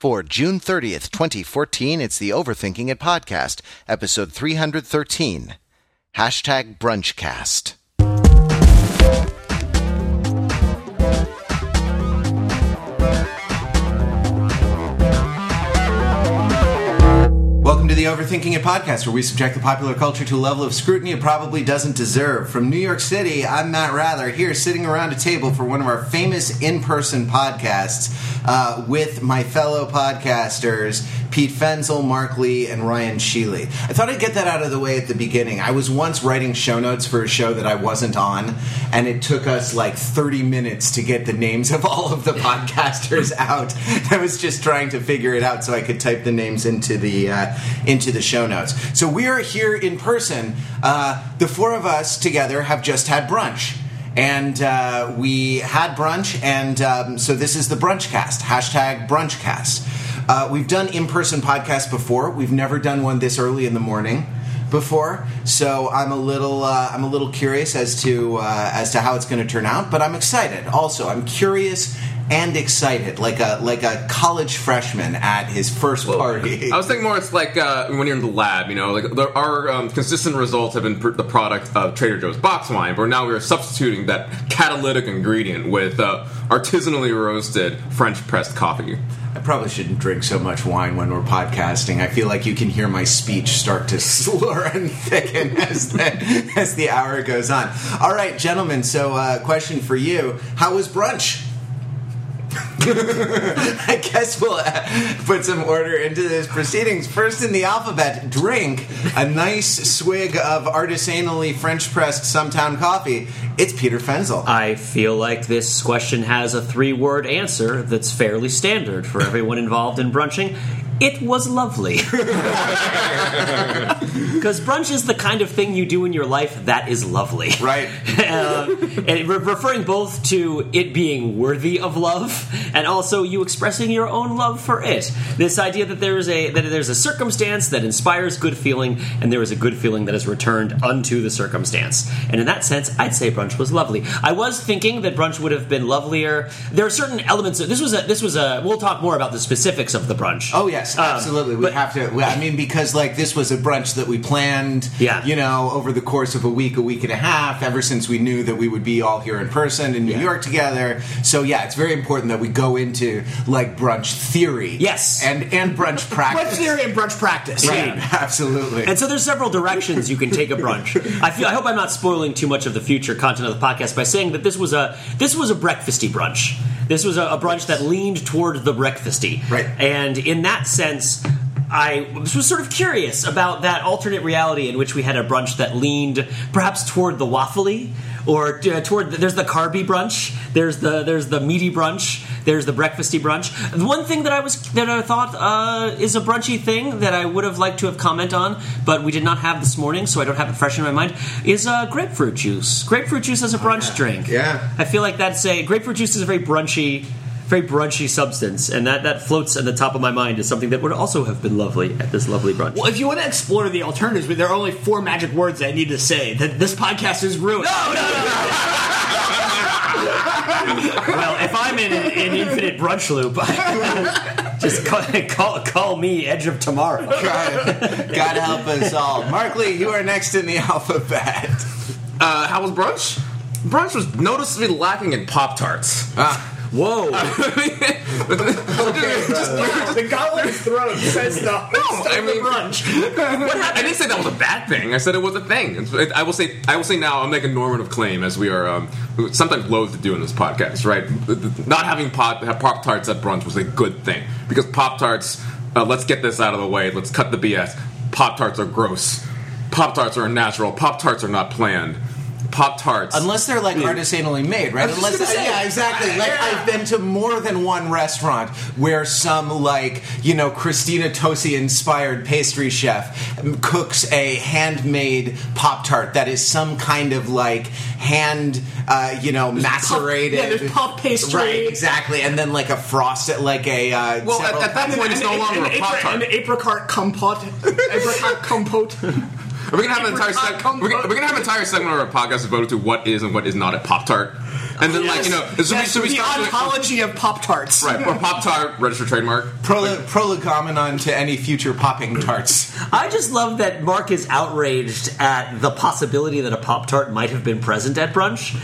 For June 30th, 2014, it's the Overthinking It podcast, episode 313. Hashtag Brunchcast. Welcome to the Overthinking It podcast, where we subject the popular culture to a level of scrutiny it probably doesn't deserve. From New York City, I'm Matt Wrather, here sitting around a table for one of our famous in person podcasts uh, with my fellow podcasters, Pete Fenzel, Mark Lee, and Ryan Sheely. I thought I'd get that out of the way at the beginning. I was once writing show notes for a show that I wasn't on, and it took us like 30 minutes to get the names of all of the podcasters out. I was just trying to figure it out so I could type the names into the uh, into the show notes. So we are here in person. Uh, the four of us together have just had brunch. And uh, we had brunch, and um, so this is the brunchcast. Hashtag brunchcast. Uh, we've done in-person podcasts before. We've never done one this early in the morning before, so I'm a little uh, I'm a little curious as to uh, as to how it's going to turn out. But I'm excited. Also, I'm curious and excited, like a like a college freshman at his first party. I was thinking more. It's like uh, when you're in the lab. You know, like there, our um, consistent results have been pr- the product of Trader Joe's box wine, but now we're substituting that catalytic ingredient with uh, artisanally roasted French pressed coffee. I probably shouldn't drink so much wine when we're podcasting. I feel like you can hear my speech start to slur and thicken as the, as the hour goes on. All right, gentlemen. So, uh, question for you: How was brunch? I guess we'll uh, put some order into this proceedings. First in the alphabet, drink a nice swig of artisanally French pressed Sumtown coffee. It's Peter Fenzel. I feel like this question has a three word answer that's fairly standard for everyone involved in brunching. It was lovely. Because brunch is the kind of thing you do in your life that is lovely. Right. Uh, and re- referring both to it being worthy of love and also you expressing your own love for it. This idea that there is a that there's a circumstance that inspires good feeling and there is a good feeling that is returned unto the circumstance. And in that sense, I'd say brunch was lovely. I was thinking that brunch would have been lovelier. There are certain elements. Of, this was a this was a. We'll talk more about the specifics of the brunch. Oh yes, absolutely. we but- have to. I mean, because like this was a brunch that we planned. Yeah. You know, over the course of a week, a week and a half, ever since we knew that we would be all here in person in New Yeah. York together. So yeah, it's very important that we go into like brunch theory. Yes. And and brunch practice. Brunch theory and brunch practice. Right. Absolutely. And so there's several directions you can take a brunch. I feel I hope I'm not spoiling too much of the future content of the podcast by saying that this was a this was a breakfasty brunch. This was a, a brunch that leaned toward the breakfasty. Right. And in that sense, I was sort of curious about that alternate reality in which we had a brunch that leaned perhaps toward the waffly or uh, toward the, there's the carby brunch, there's the there's the meaty brunch, there's the breakfasty brunch. The one thing that I was that I thought uh, is a brunchy thing that I would have liked to have comment on, but we did not have this morning, so I don't have it fresh in my mind. Is uh, grapefruit juice. Grapefruit juice as a brunch drink. Yeah. I feel like that's a grapefruit juice is a very brunchy. Very brunchy substance, and that, that floats at the top of my mind as something that would also have been lovely at this lovely brunch. Well, if you want to explore the alternatives, but there are only four magic words I need to say that this podcast is ruined. No, no, no, well, if I'm in an, an infinite brunch loop, just call, call, call me Edge of Tomorrow. God, God help us all. Mark Lee, you are next in the alphabet. Uh, how was brunch? Brunch was noticeably lacking in Pop Tarts. Ah, Whoa. the goblet's throat says the host I of mean- the brunch. I didn't say that was a bad thing. I said it was a thing. It's- I will say. I will say now. I'll make a normative claim, as we are um, sometimes loath to do in this podcast. Right? The- the- Not having pop pop tarts at brunch was a good thing because pop tarts. Uh, let's get this out of the way. Let's cut the BS. Pop tarts are gross. Pop tarts are unnatural. Pop tarts are not planned. Pop tarts. Unless they're like artisanally made, right? was Unless, gonna say. yeah, exactly. Like I've been to more than one restaurant where some like you know Christina Tosi inspired pastry chef cooks a handmade pop tart that is some kind of like hand uh, you know macerated. yeah, there's puff pastry. Right, exactly, and then like a frosted, like a uh, Well, at- several at that kinds of- point, it's no longer a Pop-Tart. An apricot compote. apricot compote. Are we gonna have an entire Apricot segment? We're, gonna- we're gonna have an entire segment of our podcast devoted to what is and what is not a Pop Tart, and then like you know, should we, Yes, should we the start doing- ontology of Pop Tarts. right? Or Pop Tart registered trademark. Prole- prolegomenon to any future popping tarts. I just love that Mark is outraged at the possibility that a Pop Tart might have been present at brunch.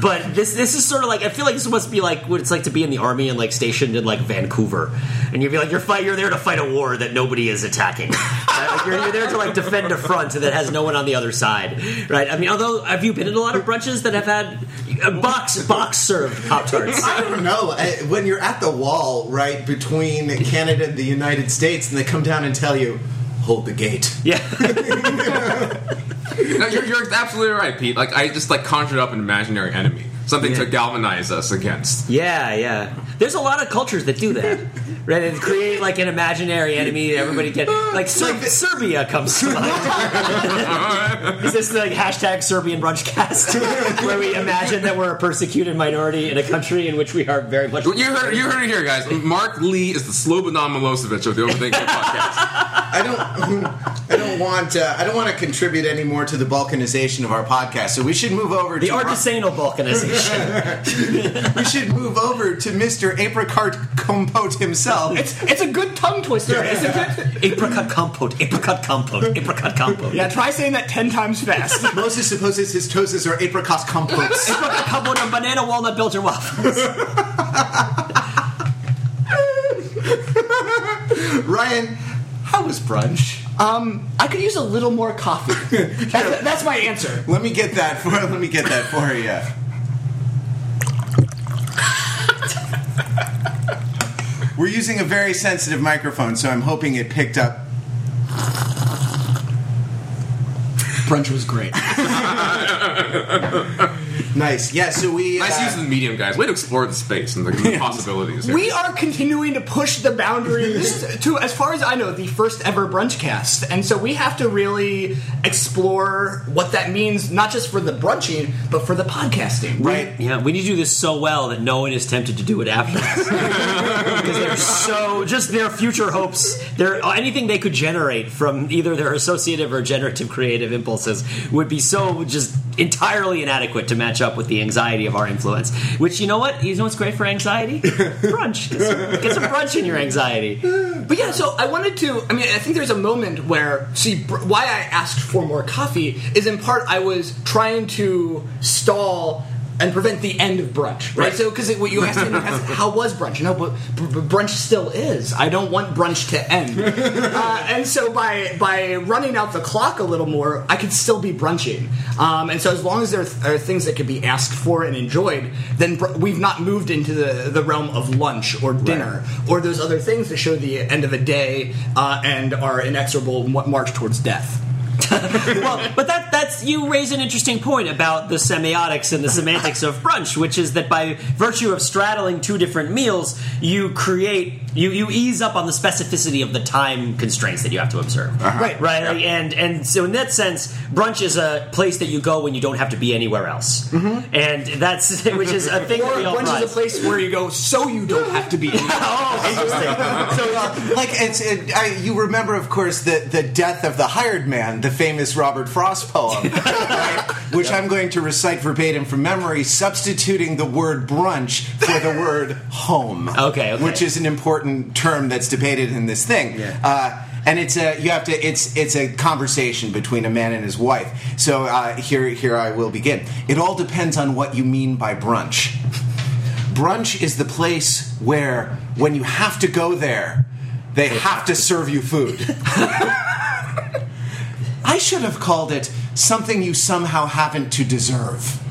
But this this is sort of like I feel like this must be like what it's like to be in the army and like stationed in like Vancouver, and you'd be like you're fight you're there to fight a war that nobody is attacking. Right? Like you're, you're there to like defend a front that has no one on the other side, right? I mean, although have you been in a lot of brunches that have had uh, box box served Pop Tarts? I don't know. I- When you're at the wall, right, between Canada and the United States, and they come down and tell you, hold the gate. Yeah. No, you're, you're absolutely right, Pete. Like I just like conjured up an imaginary enemy, something to galvanize us against. Yeah, yeah. There's a lot of cultures that do that, right? And create like an imaginary enemy. that Everybody get like, Ser- Serbia comes to mind. Is this like hashtag Serbian brunchcast, where we imagine that we're a persecuted minority in a country in which we are very much. You heard, you heard it here, guys. Mark Lee is the Slobodan Milosevic of the Overthinking podcast. I don't. I don't want. Uh, I don't want to contribute any more to the balkanization of our podcast. So we should move over the to the artisanal balkanization. We should move over to Mr. Apricot Compote himself. It's it's a good tongue twister, isn't it? apricot compote, apricot compote, apricot compote. Yeah, try saying that ten times fast. Moses supposes his toasts are apricot compotes. Apricot compote and banana walnut Belgian waffles. Ryan, how was brunch? Um, I could use a little more coffee. That's, that's my answer. Let me get that for. Let me get that for you. We're using a very sensitive microphone, so I'm hoping it picked up. Brunch was great. Nice. Yeah. So we. Nice uh, use of the medium, guys. Way to explore the space and the, the possibilities. Here. We are continuing to push the boundaries to, as far as I know, the first ever brunch cast. And so we have to really explore what that means, not just for the brunching, but for the podcasting. Right. Yeah, we need to do this so well that no one is tempted to do it after us. because they're so just their future hopes. Their anything they could generate from either their associative or generative creative impulses would be so just entirely inadequate to match up with the anxiety of our influence. Which you know what? You know what's great for anxiety? brunch. Get some, get some brunch in your anxiety. But yeah, so I wanted to. I mean, I think there's a moment where, see, br- why I asked for more coffee is in part I was trying to stall and prevent the end of brunch, right? Right. So, because what you asked me, asked, how was brunch? No, but br- br- brunch still is. I don't want brunch to end. uh, and so by by running out the clock a little more, I could still be brunching. Um, and so as long as there are things that could be asked for and enjoyed, then br- we've not moved into the, the realm of lunch or dinner or those other things that show the end of a day uh, and are inexorable march towards death. well, but that that's you raise an interesting point about the semiotics and the semantics of brunch, which is that by virtue of straddling two different meals, you create you you ease up on the specificity of the time constraints that you have to observe. Right. Right, like, and and so in that sense, brunch is a place that you go when you don't have to be anywhere else, and that's which is a thing Or that we brunch is a place where you go so you don't have to be. oh, interesting. So, uh, like, it's it, I, you remember, of course, the the death of the hired man, the famous Robert Frost poem, right? which I'm going to recite verbatim from memory, substituting the word brunch for the word home. Okay, okay. which is an important term that's debated in this thing. Yeah. Uh, and it's a you have to it's it's a conversation between a man and his wife. So uh, here here I will begin. It all depends on what you mean by brunch. Brunch is the place where, when you have to go there, they have to serve you food. I should have called it something you somehow happen to deserve.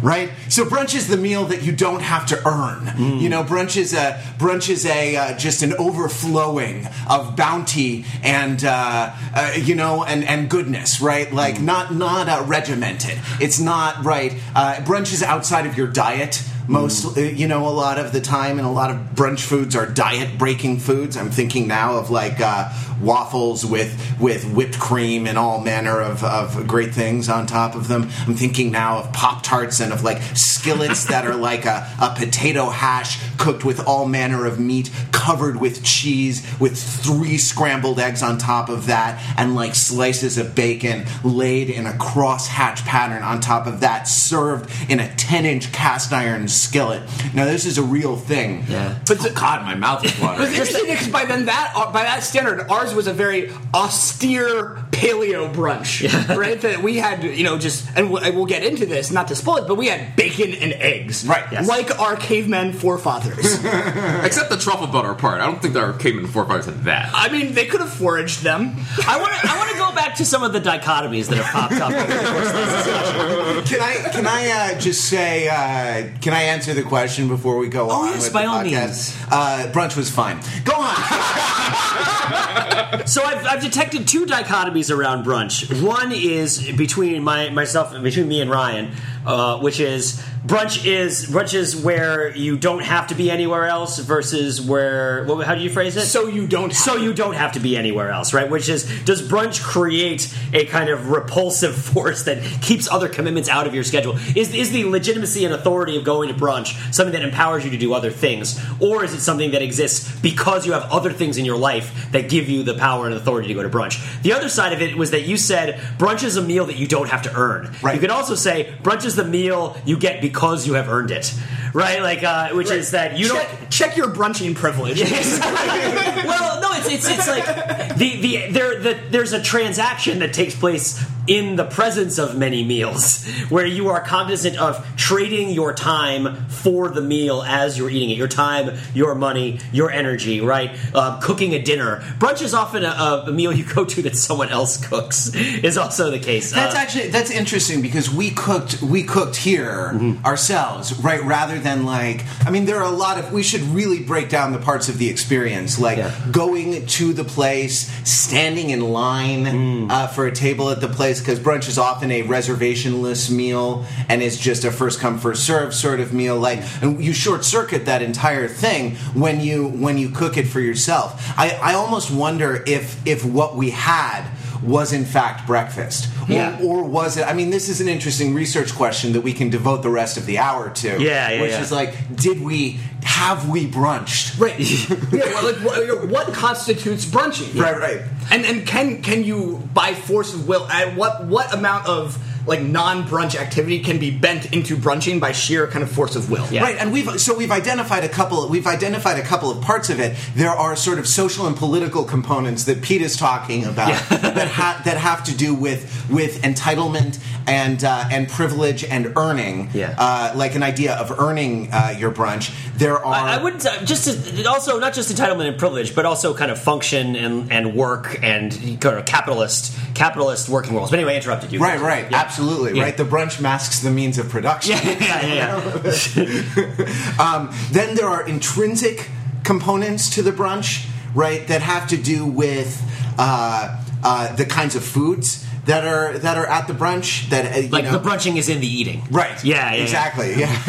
Right, so brunch is the meal that you don't have to earn. You know, brunch is a brunch is a uh, just an overflowing of bounty and uh, uh, you know and, and goodness. Right, like not not uh, regimented. It's not right. Uh, brunch is outside of your diet Most, uh, you know, a lot of the time, and a lot of brunch foods are diet-breaking foods. I'm thinking now of like uh, waffles with with whipped cream and all manner of, of great things on top of them. I'm thinking now of Pop Tarts and of like skillets that are like a, a potato hash cooked with all manner of meat, covered with cheese, with three scrambled eggs on top of that, and like slices of bacon laid in a cross-hatch pattern on top of that, served in a 10-inch cast iron skillet. Now this is a real thing. Yeah. But oh, God, my mouth is watering. interesting because by then that uh, by that standard, ours was a very austere paleo brunch, right? That we had, you know, just and we'll, and we'll get into this, not to spoil it, but we had bacon and eggs, Right, yes. Like our cavemen forefathers. Except the truffle butter part. I don't think our caveman forefathers had that. I mean, they could have foraged them. I want to I want to go back to some of the dichotomies that have popped up over the course of this discussion. Can I can I uh, just say uh, can I answer the question before we go Oh, on? yes, with by the all podcast? means. Uh, brunch was fine. Go on. So I've, I've detected two dichotomies around brunch. One is between my myself, between me and Ryan, uh, which is brunch is brunch is where you don't have to be anywhere else versus where. What, how do you phrase it? So you don't. so you don't have to be anywhere else, right? Which is, does brunch create a kind of repulsive force that keeps other commitments out of your schedule? Is, is the legitimacy and authority of going to brunch something that empowers you to do other things? Or is it something that exists because you have other things in your life that give you the power and authority to go to brunch? The other side of it was that you said brunch is a meal that you don't have to earn. Right. You could also say brunch is the meal you get because you have earned it, right? Like, uh, which is that you don't. check, check your brunching privilege. well, no, it's it's, it's like the the there the, there's a transaction that takes place in the presence of many meals, where you are cognizant of trading your time for the meal as you're eating it, your time, your money, your energy, right? Uh, cooking a dinner. Brunch is often a, a meal you go to that someone else cooks. Is also the case. That's Uh, actually that's interesting because we cooked we cooked here Mm-hmm. ourselves, right? Rather than like, I mean, there are a lot of we should really break down the parts of the experience, like Yeah. going to the place, standing in line Mm. uh, for a table at the place, because brunch is often a reservationless meal and is just a first come first serve sort of meal. Like, and you short circuit that entire thing when you when you cook it for yourself. I, I almost wonder if if what we had was in fact breakfast or, Yeah. or was it i mean this is an interesting research question that we can devote the rest of the hour to Yeah, yeah, which yeah. is like did we have we brunched Right. yeah, well, like, what, what constitutes brunching? right right And and can can you by force of will at what what amount of like non-brunch activity can be bent into brunching by sheer kind of force of will? Yeah. Right, and we've so we've identified a couple. We've identified a couple of parts of it. There are sort of social and political components that Pete is talking about that ha- that have to do with with entitlement and uh, and privilege and earning. Yeah. uh, like an idea of earning uh, your brunch. There are. I, I wouldn't uh, just to, also not just entitlement and privilege, but also kind of function and, and work and kind of capitalist capitalist working roles. But anyway, I interrupted you. Right, right, Yeah. absolutely, Yeah. right. The brunch masks the means of production. Yeah, yeah, yeah. yeah. Um, then there are intrinsic components to the brunch, right, that have to do with uh, uh, the kinds of foods that are that are at the brunch. That uh, like know, the brunching is in the eating. right? Yeah, yeah, exactly. Yeah.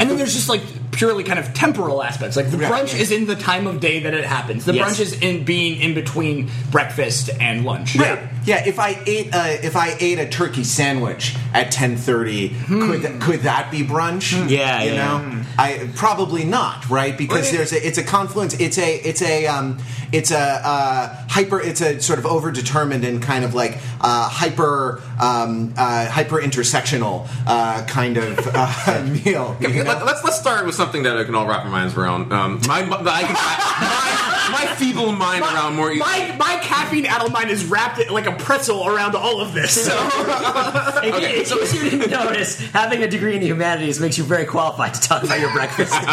And then there's just like purely kind of temporal aspects. Like the brunch yeah. is in the time of day that it happens. The Yes. brunch is in being in between breakfast and lunch. Right. Yeah. If I ate uh, if I ate a turkey sandwich at ten thirty, could that, could that be brunch? Hmm. Yeah, You yeah, know, I probably not. Right. Because there's a it's a confluence. It's a it's a um, it's a uh, hyper. It's a sort of overdetermined and kind of like uh, hyper um, uh, hyper intersectional uh, kind of uh, meal. you know? let, us let's start with something that I can all wrap our minds around. Um, my, my, I my, my feeble mind around more. My, my caffeine addled mind is wrapped like a pretzel around all of this. So In, in case you didn't notice, having a degree in the humanities makes you very qualified to talk about your breakfast. because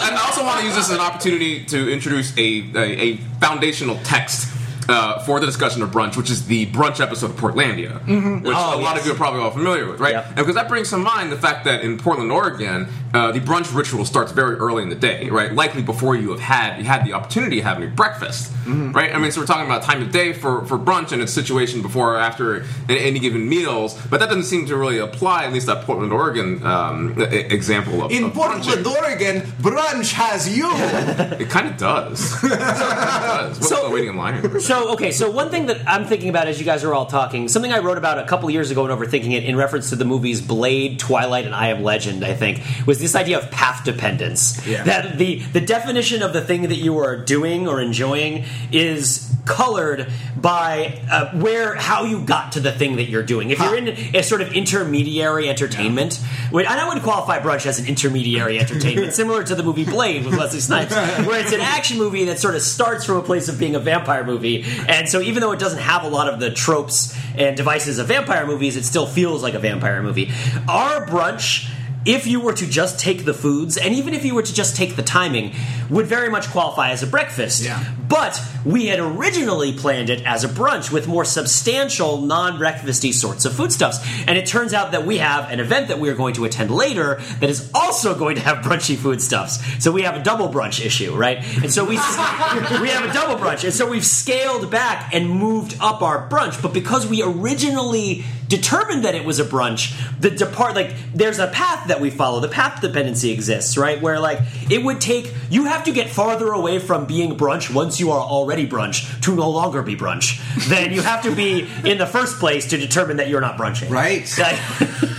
I also want to use this as an opportunity to introduce a, a, a foundational text uh, for the discussion of brunch, which is the brunch episode of Portlandia, which Oh, a lot yes. of you are probably all familiar with, right? Yep. And because that brings to mind the fact that in Portland, Oregon, uh, the brunch ritual starts very early in the day, right? Likely before you have had you had the opportunity of having your breakfast, right? I mean, so we're talking about time of day for, for brunch and its situation before or after any given meals, but that doesn't seem to really apply, at least that Portland, Oregon um, example of In of Portland, brunching. Oregon, brunch has you. It kind of does. it does. What's So- the waiting in line? So okay, so one thing that I'm thinking about as you guys are all talking, something I wrote about a couple years ago and overthinking it in reference to the movies Blade, Twilight, and I Am Legend. I think was this idea of path dependence. Yeah. That the the definition of the thing that you are doing or enjoying is colored by uh, where how you got to the thing that you're doing. If you're in a sort of intermediary entertainment, which, and I would qualify brunch as an intermediary entertainment, similar to the movie Blade with Wesley Snipes, where it's an action movie that sort of starts from a place of being a vampire movie, and so even though it doesn't have a lot of the tropes and devices of vampire movies, it still feels like a vampire movie. Our brunch if you were to just take the foods, and even if you were to just take the timing, would very much qualify as a breakfast. Yeah. But we had originally planned it as a brunch with more substantial, non-breakfasty sorts of foodstuffs. And it turns out that we have an event that we are going to attend later that is also going to have brunchy foodstuffs. So we have a double brunch issue, right? And so we we have a double brunch, and so we've scaled back and moved up our brunch. But because we originally determined that it was a brunch, the depart like there's a path that we follow. The path dependency exists, right? Where like it would take you have to get farther away from being brunch once you are already brunch to no longer be brunch than you have to be in the first place to determine that you're not brunching. Right. Like,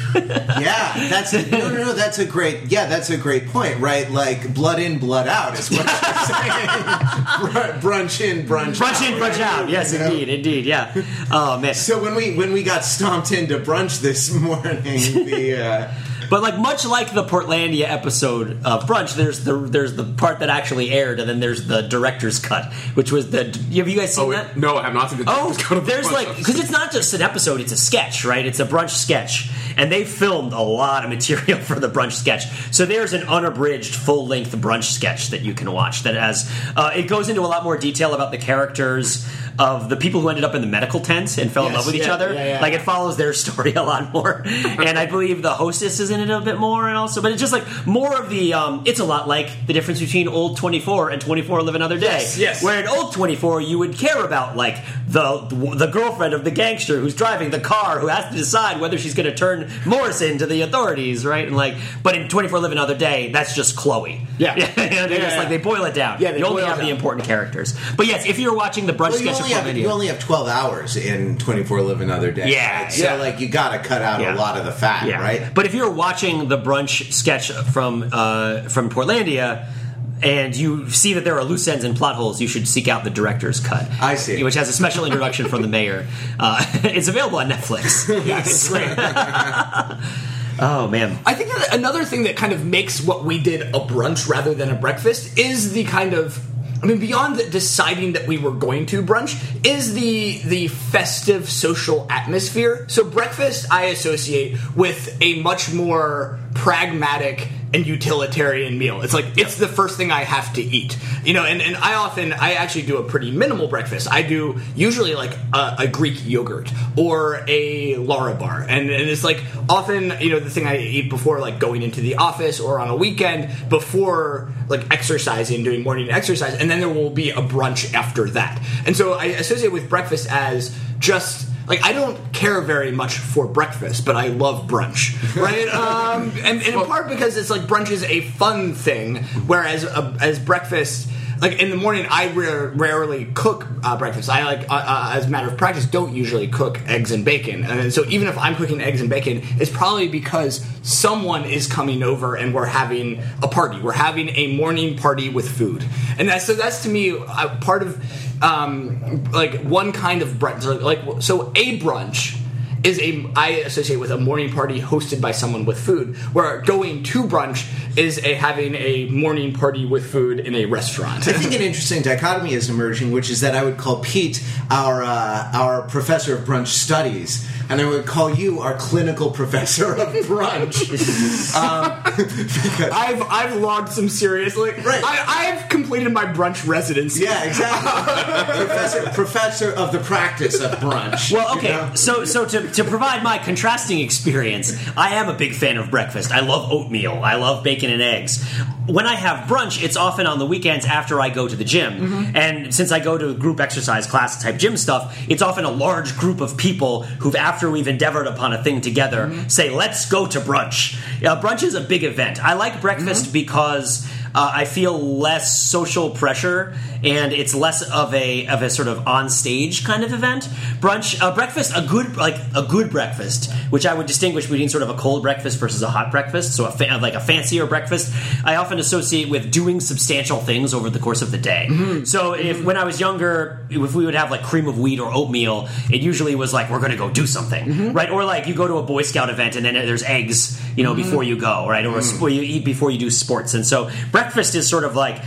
Yeah, that's a, no, no, no. That's a great. Yeah, that's a great point. Right, like blood in, blood out is what you're saying. Br- brunch in, brunch, brunch in, out, brunch right? out. Yes, You know? indeed, indeed. Yeah. Oh man. So when we when we got stomped into brunch this morning, the uh, But like much like the Portlandia episode of Brunch, there's the there's the part that actually aired, and then there's the director's cut, which was the. Have you guys seen Oh, that? no, I have not seen the Oh, Just go the there's like because it's not just an episode; it's a sketch, right? It's a brunch sketch, and they filmed a lot of material for the brunch sketch. So there's an unabridged, full-length brunch sketch that you can watch. That has uh, it goes into a lot more detail about the characters of the people who ended up in the medical tent and fell in love with each yeah, other. yeah, yeah. Like it follows their story a lot more, and I believe the hostess is in it a bit more, and also, but it's just like more of the. Um, it's a lot like the difference between old twenty four and twenty four live another day. Yes, yes. Where in old twenty four you would care about like the the girlfriend of the gangster who's driving the car who has to decide whether she's going to turn Morris into the authorities, right? And like, but in twenty four live another day, that's just Chloe. Yeah. yeah, they Yeah, just yeah. like they boil it down. Yeah, you only have the important characters. But yes, if you're watching the brunch well, sketch of have Portlandia- you only have twelve hours in twenty four live another day. Yeah, right? so yeah. like you got to cut out Yeah. a lot of the fat, Yeah. right? But if you're watching the brunch sketch from uh, from Portlandia and you see that there are loose ends and plot holes, you should seek out the director's cut. I see. Which has a special introduction from the mayor. Uh, it's available on Netflix. Yes. oh man. I think that another thing that kind of makes what we did a brunch rather than a breakfast is the kind of I mean, beyond deciding that we were going to brunch, is the the festive social atmosphere. So breakfast, I associate with a much more pragmatic and utilitarian meal. It's like it's the first thing I have to eat, you know. And, and I often I actually do a pretty minimal breakfast. I do usually like a, a Greek yogurt or a Larabar, and, and it's like often you know the thing I eat before like going into the office or on a weekend before like exercising, doing morning exercise, and then there will be a brunch after that. And so I associate with breakfast as just like I don't care very much for breakfast, but I love brunch, right? um, and, and in part because it's like brunch is a fun thing, whereas uh, as breakfast. Like in the morning, I rare, rarely cook uh, breakfast. I like, uh, uh, as a matter of practice, don't usually cook eggs and bacon. And so even if I'm cooking eggs and bacon, it's probably because someone is coming over and we're having a party. We're having a morning party with food, and that's so that's to me uh, part of um, like one kind of brunch. Like so, a brunch is a I associate with a morning party hosted by someone with food. Where going to brunch is a having a morning party with food in a restaurant. I think an interesting dichotomy is emerging, which is that I would call Pete our uh, our professor of brunch studies, and I would call you our clinical professor of brunch. um, because, I've I've logged some seriously. Right. I, I've completed my brunch residency. yeah, exactly. professor, professor of the practice of brunch. Well, you okay. know? So, so to, to provide my contrasting experience, I am a big fan of breakfast. I love oatmeal. I love bacon and eggs. When I have brunch, it's often on the weekends after I go to the gym. And since I go to group exercise class type gym stuff, it's often a large group of people who've, after we've endeavored upon a thing together, say, let's go to brunch. Uh, brunch is a big event. I like breakfast because. Uh, I feel less social pressure, and it's less of a of a sort of on stage kind of event. Brunch, uh, breakfast, a good like a good breakfast, which I would distinguish between sort of a cold breakfast versus a hot breakfast. So a fa- like a fancier breakfast, I often associate with doing substantial things over the course of the day. Mm-hmm. So if mm-hmm. when I was younger, if we would have like cream of wheat or oatmeal, it usually was like we're going to go do something, mm-hmm. right? Or like you go to a Boy Scout event and then there's eggs, you know, before you go, right? Or a sp- you eat before you do sports, and so breakfast is sort of like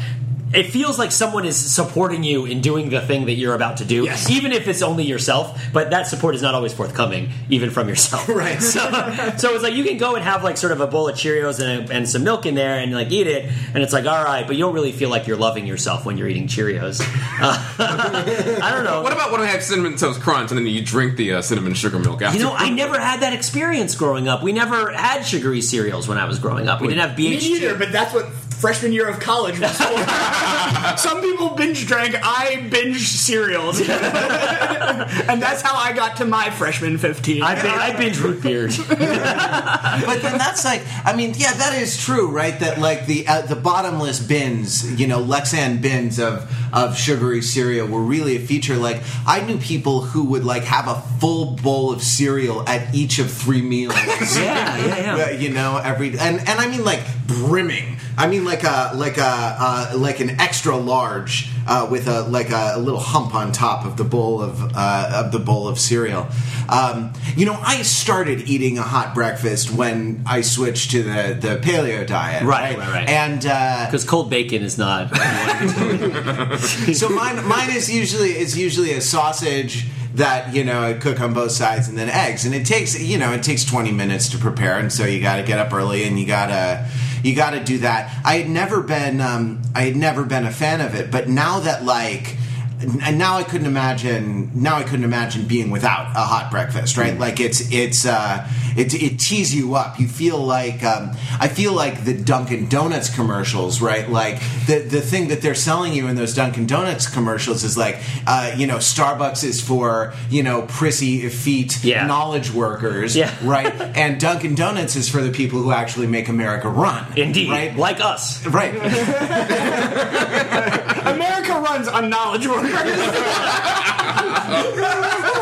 it feels like someone is supporting you in doing the thing that you're about to do, Yes. even if it's only yourself. But that support is not always forthcoming, even from yourself. Right. So, so it's like you can go and have like sort of a bowl of Cheerios and, a, and some milk in there and like eat it, and it's like all right, but you don't really feel like you're loving yourself when you're eating Cheerios. Uh, I don't know. What about when I have cinnamon toast crunch and then you drink the uh, cinnamon sugar milk after? you know, I never had that experience growing up. We never had sugary cereals when I was growing up. We didn't have Me BHG. neither, but that's what freshman year of college was. Some people binge drank, I binge cereals. and that's how I got to my freshman 15. I, bin- I binge root beers. but then that's like I mean yeah that is true right that like the uh, the bottomless bins you know Lexan bins of of sugary cereal were really a feature like I knew people who would like have a full bowl of cereal at each of three meals yeah, yeah, yeah. Uh, you know every and and I mean like brimming I mean like a like a uh, like an extra large uh, with a like a, a little hump on top of the bowl of uh, of the bowl of cereal. Um, you know, I started eating a hot breakfast when I switched to the the paleo diet, Right, right, right. And uh, Because cold bacon is not. so mine mine is usually is usually a sausage that you know I cook on both sides and then eggs and it takes you know it takes 20 minutes to prepare and so you got to get up early and you got to you got to do that. I had never been um, I had never been a fan of it but now that like and now I couldn't imagine now I couldn't imagine being without a hot breakfast right like it's it's uh it, it tees you up you feel like um, I feel like the Dunkin Donuts commercials right like the the thing that they're selling you in those Dunkin Donuts commercials is like uh, you know Starbucks is for you know prissy effete Yeah. knowledge workers Yeah. right and Dunkin Donuts is for the people who actually make America run Indeed. right Like us. right America runs on knowledge workers.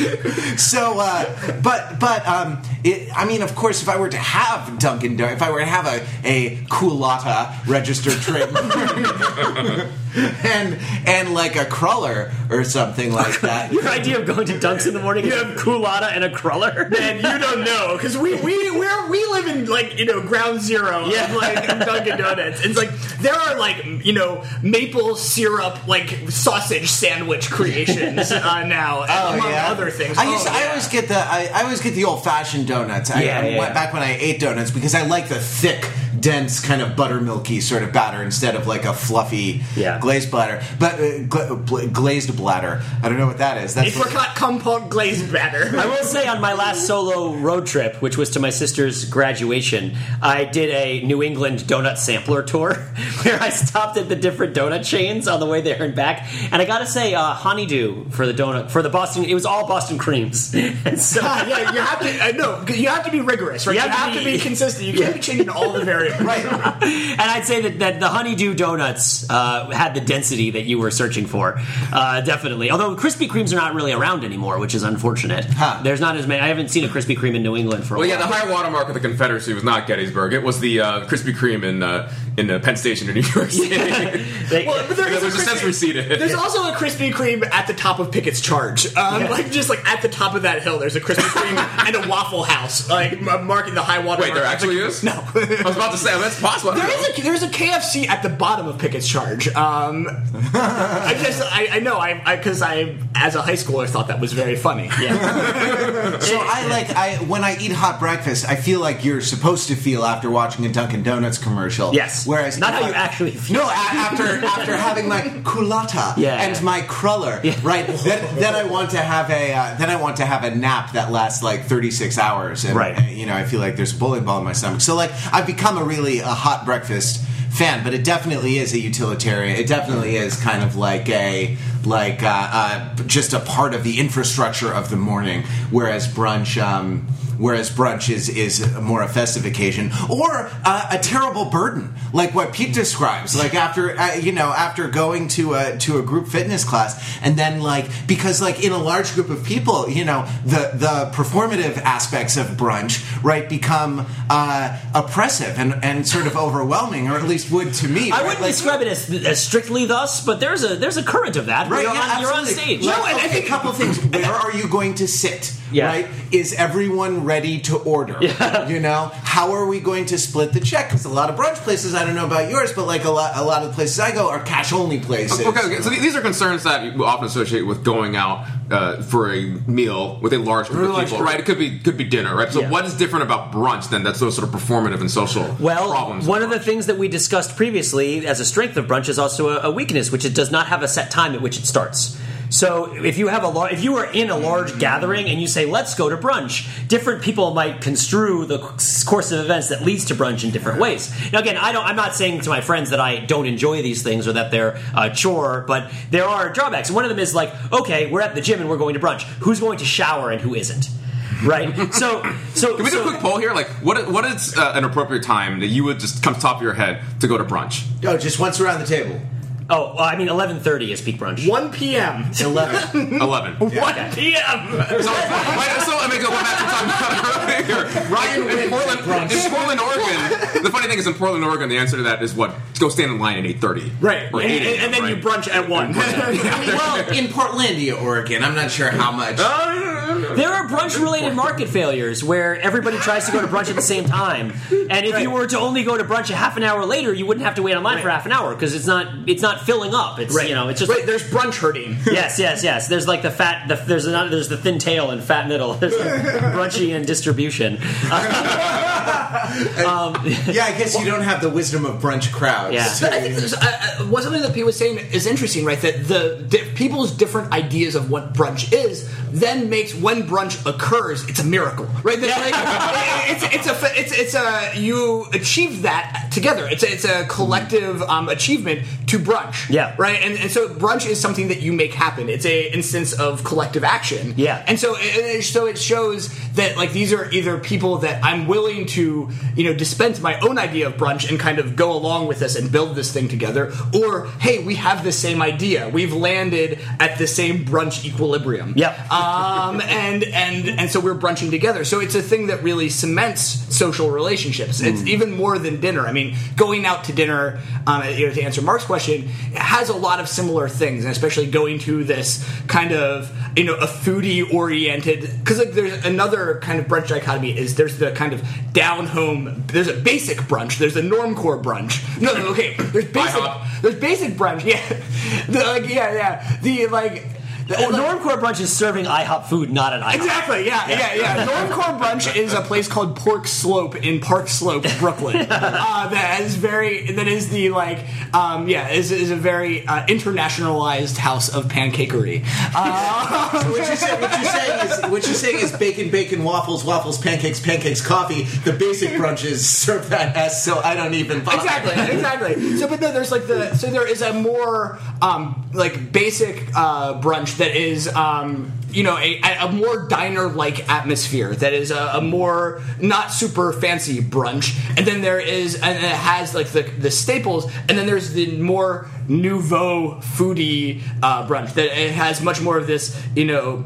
so uh, but but um it, i mean of course if i were to have dunkin Don- if i were to have a a Coolatta registered trademark and and like a cruller or something like that Your idea of going to Dunks in the morning is a Coolatta and a cruller? And you don't know because we we we're, we live in like you know ground zero Yeah. of like Dunkin' Donuts. It's like there are like you know maple syrup like sausage sandwich creations uh, now, among other things. I used Oh, to, I always get the I, I always get the old fashioned donuts. I, Yeah, I went yeah. back when I ate donuts because I like the thick, dense kind of buttermilky sort of batter instead of like a fluffy Yeah. glazed bladder. But uh, gla- glazed bladder. I don't know what that is. That's what- apricot compote glazed batter. I will say on my last solo road trip, which was to my sister's graduation, I did a New England donut sampler tour where I stopped at the different donut chains on the way there and back. And I gotta say, uh, Honey Dew for the donut, for the Boston, it was all Boston creams. and so, Ah, yeah, you have to. Uh, no, you have to be rigorous, right? You You have have, to to, be- be, consistent. You can't be changing all the variables. right. and I'd say that, that the Honey Dew donuts uh, had the density that you were searching for, uh, definitely. Although Krispy Kremes are not really around anymore, which is unfortunate. Huh. There's not as many. I haven't seen a Krispy Kreme in New England for a Well, yeah, the high watermark of the Confederacy was not Gettysburg. It was the uh, Krispy Kreme in uh, in uh, Penn Station in New York City. They- Well, but there And is a was just since receded. There's also a Krispy Kreme at the top of Pickett's Charge, um, Yeah. like just like at the top of that hill. There's a Krispy Kreme and a Waffle House, like marking the high water. Wait, mark. there actually is? No. I was about to say that's possible. There is a there's a KFC at the bottom of Pickett's Charge. Um, I just I, I know I because I, as a high schooler thought that was very funny. yeah. So I like I when I eat hot breakfast, I feel like you're supposed to feel after watching a Dunkin' Donuts commercial. Yes. Whereas Not how I- you actually feel. No, a- after after having my Coolatta Yeah. and my cruller, Yeah. right? Then, then I want to have a uh, then I want to have a nap that lasts like 36 hours, and Right. uh, you know I feel like there's a bowling ball in my stomach. So like I've become a really a hot breakfast fan, but it definitely is a utilitarian. It definitely is kind of like a like uh, uh, just a part of the infrastructure of the morning, whereas brunch. Um, Whereas brunch is is more a festive occasion, or uh, a terrible burden, like what Pete describes. Like after uh, you know after going to a to a group fitness class, and then like because like in a large group of people, you know the the performative aspects of brunch right become uh, oppressive and and sort of overwhelming, or at least would to me. I right? wouldn't Like- describe it as, as strictly thus, but there's a there's a current of that. Right, you're, yeah, on, you're on stage. No, and I think- a couple things. Where are you going to sit? Yeah. Right? Is everyone ready to order? Yeah. You know, how are we going to split the check? Because a lot of brunch places, I don't know about yours, but like a lot, a lot of the places I go are cash only places. Okay, okay, so these are concerns that you often associate with going out uh, for a meal with a large group of people, group. right? It could be could be dinner, right? So Yeah. what is different about brunch then? That's those sort of performative and social Well, problems. one of the things that we discussed previously as a strength of brunch is also a, a weakness, which it does not have a set time at which it starts. So if you have a lar- if you are in a large gathering and you say let's go to brunch, different people might construe the course of events that leads to brunch in different ways. Now again, I don't I'm not saying to my friends that I don't enjoy these things or that they're a chore, but there are drawbacks. One of them is like, okay, we're at the gym and we're going to brunch. Who's going to shower and who isn't? Right? So so Can we do so- a quick poll here? Like, what what is uh, an appropriate time that you would just come top of your head to go to brunch? Oh, just once around the table. Oh, well, I mean, eleven thirty is peak brunch. 1 p.m. Eleven. Eleven. 1 p.m. So, wait, so I mean, go back to talking about earlier. Ryan in wins Portland, brunch. in Portland, Oregon. The funny thing is, in Portland, Oregon, the answer to that is what? Go stand in line at eight thirty. Right, Or and, 8 and- and then right? you brunch at 1. well, in Portlandia, Oregon, I'm not sure how much. Oh, there are brunch-related market failures where everybody tries to go to brunch at the same time, and if you were to only go to brunch a half an hour later, you wouldn't have to wait online for half an hour because it's not it's not filling up. It's you know it's just Right, there's brunch hurting. yes yes yes. There's like the fat the, there's another there's the thin tail and fat middle. There's like brunchy and distribution. Um, Yeah, I guess you don't have the wisdom of brunch crowds. Yeah. But I think there's, uh, uh, what something that Pete was saying is interesting, right? That the di- people's different ideas of what brunch is then makes when brunch occurs, it's a miracle, right? Like, it's it's a it's it's a you achieve that together. It's a, it's a collective um, achievement to brunch, Yeah. right? And and so brunch is something that you make happen. It's a instance of collective action, Yeah. And so it, so it shows that like these are either people that I'm willing to you know dispense my own idea of brunch and kind of go along with this and build this thing together, or hey, we have the same idea. We've landed at the same brunch equilibrium. Yep. Um, and and and so we're brunching together. So it's a thing that really cements social relationships. It's even more than dinner. I mean, going out to dinner, um, you know, to answer Mark's question, has a lot of similar things, and especially going to this kind of you know a foodie oriented because like there's another kind of brunch dichotomy is there's the kind of down home there's a basic brunch there's a normcore brunch no no okay there's basic there's basic brunch yeah the, like yeah yeah the like Oh, Normcore brunch is serving IHOP food, not an IHOP. Exactly. Yeah, yeah, yeah. Normcore Brunch is a place called Pork Slope in Park Slope, Brooklyn. uh, that is very. That is the like. Um, yeah, is, is a very uh, internationalized house of pancakery. Uh, So what you're, saying, what you're saying is what you're saying is bacon, bacon, waffles, waffles, pancakes, pancakes, coffee. The basic brunches serve that as so I don't even bother. exactly, exactly. So, but no, there's like the so there is a more um, like basic uh, brunch that is um, you know a, a more diner like atmosphere that is a, a more not super fancy brunch, and then there is and it has like the the staples, and then there's the more nouveau foodie uh, brunch that it has much more of this you know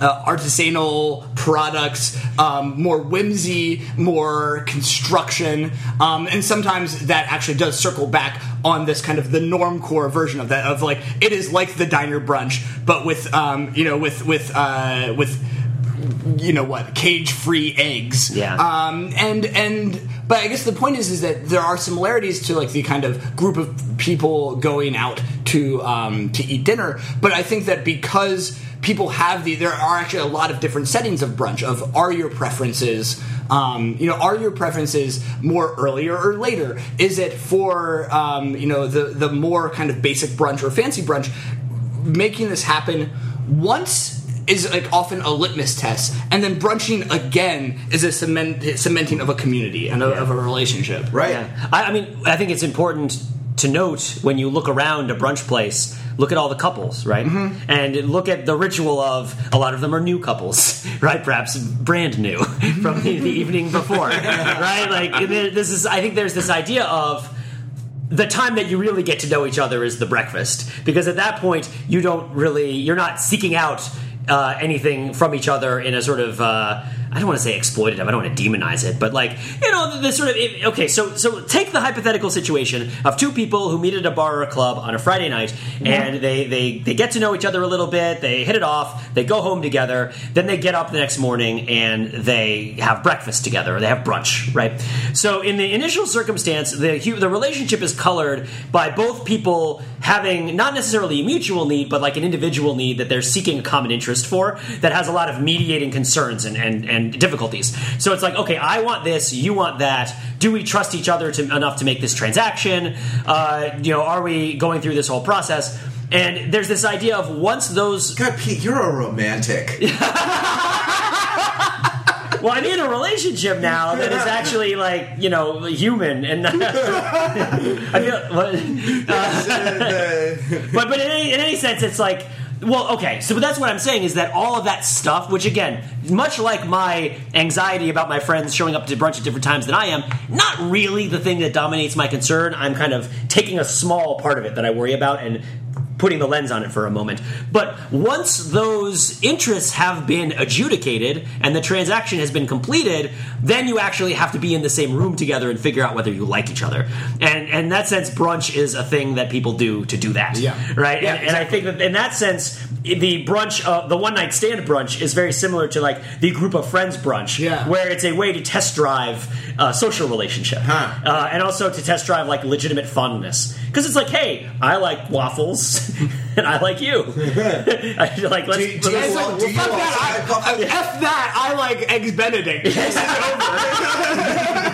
uh, artisanal products, um, more whimsy, more construction, um, and sometimes that actually does circle back on this kind of the normcore version of that of like it is like the diner brunch, but with um, you know with with uh, with you know what cage free eggs Yeah. um, and and but I guess the point is is that there are similarities to like the kind of group of people going out to um, to eat dinner but I think that because people have the there are actually a lot of different settings of brunch of are your preferences um, you know are your preferences more earlier or later is it for um, you know the the more kind of basic brunch or fancy brunch making this happen once is like often a litmus test, and then brunching again is a cement, cementing of a community and a, of a relationship. Right. Yeah. I, I mean, I think it's important to note when you look around a brunch place, look at all the couples, right? Mm-hmm. And look at the ritual of a lot of them are new couples, right? Perhaps brand new from the, the evening before, right? Like this is, I think there's this idea of the time that you really get to know each other is the breakfast because at that point you don't really you're not seeking out uh, anything from each other in a sort of uh, I don't want to say exploitative. I don't want to demonize it, but like you know, the, the sort of it- okay. So so take the hypothetical situation of two people who meet at a bar or a club on a Friday night, and they they they get to know each other a little bit. They hit it off. They go home together. Then they get up the next morning and they have breakfast together. Or they have brunch, right? So in the initial circumstance, the the relationship is colored by both people having not necessarily a mutual need, but like an individual need that they're seeking a common interest for that has a lot of mediating concerns and, and, and difficulties. So it's like, okay, I want this, you want that. Do we trust each other to, enough to make this transaction? Uh, you know, are we going through this whole process? And there's this idea of once those God, Pete, you're a romantic. Well, I'm in a relationship now that is actually like you know human, and I feel. Uh, but but in any, in any sense, it's like. Well, okay, so that's what I'm saying is that all of that stuff, which again, much like my anxiety about my friends showing up to brunch at different times than I am, not really the thing that dominates my concern. I'm kind of taking a small part of it that I worry about and putting the lens on it for a moment. But once those interests have been adjudicated and the transaction has been completed, then you actually have to be in the same room together and figure out whether you like each other. And, and in that sense, brunch is a thing that people do to do that. Yeah. Right? Yeah, and, and I think that in that sense, the brunch, uh, the one night stand brunch, is very similar to like the group of friends brunch, Yeah. where it's a way to test drive uh, social relationship, Huh. uh, and also to test drive like legitimate fondness. Because it's like, hey, I like waffles, and I like you. I feel like let's. Do- do you let's- like- Well, do you fuck that. like I, I, F that. I like eggs Benedict. This is over.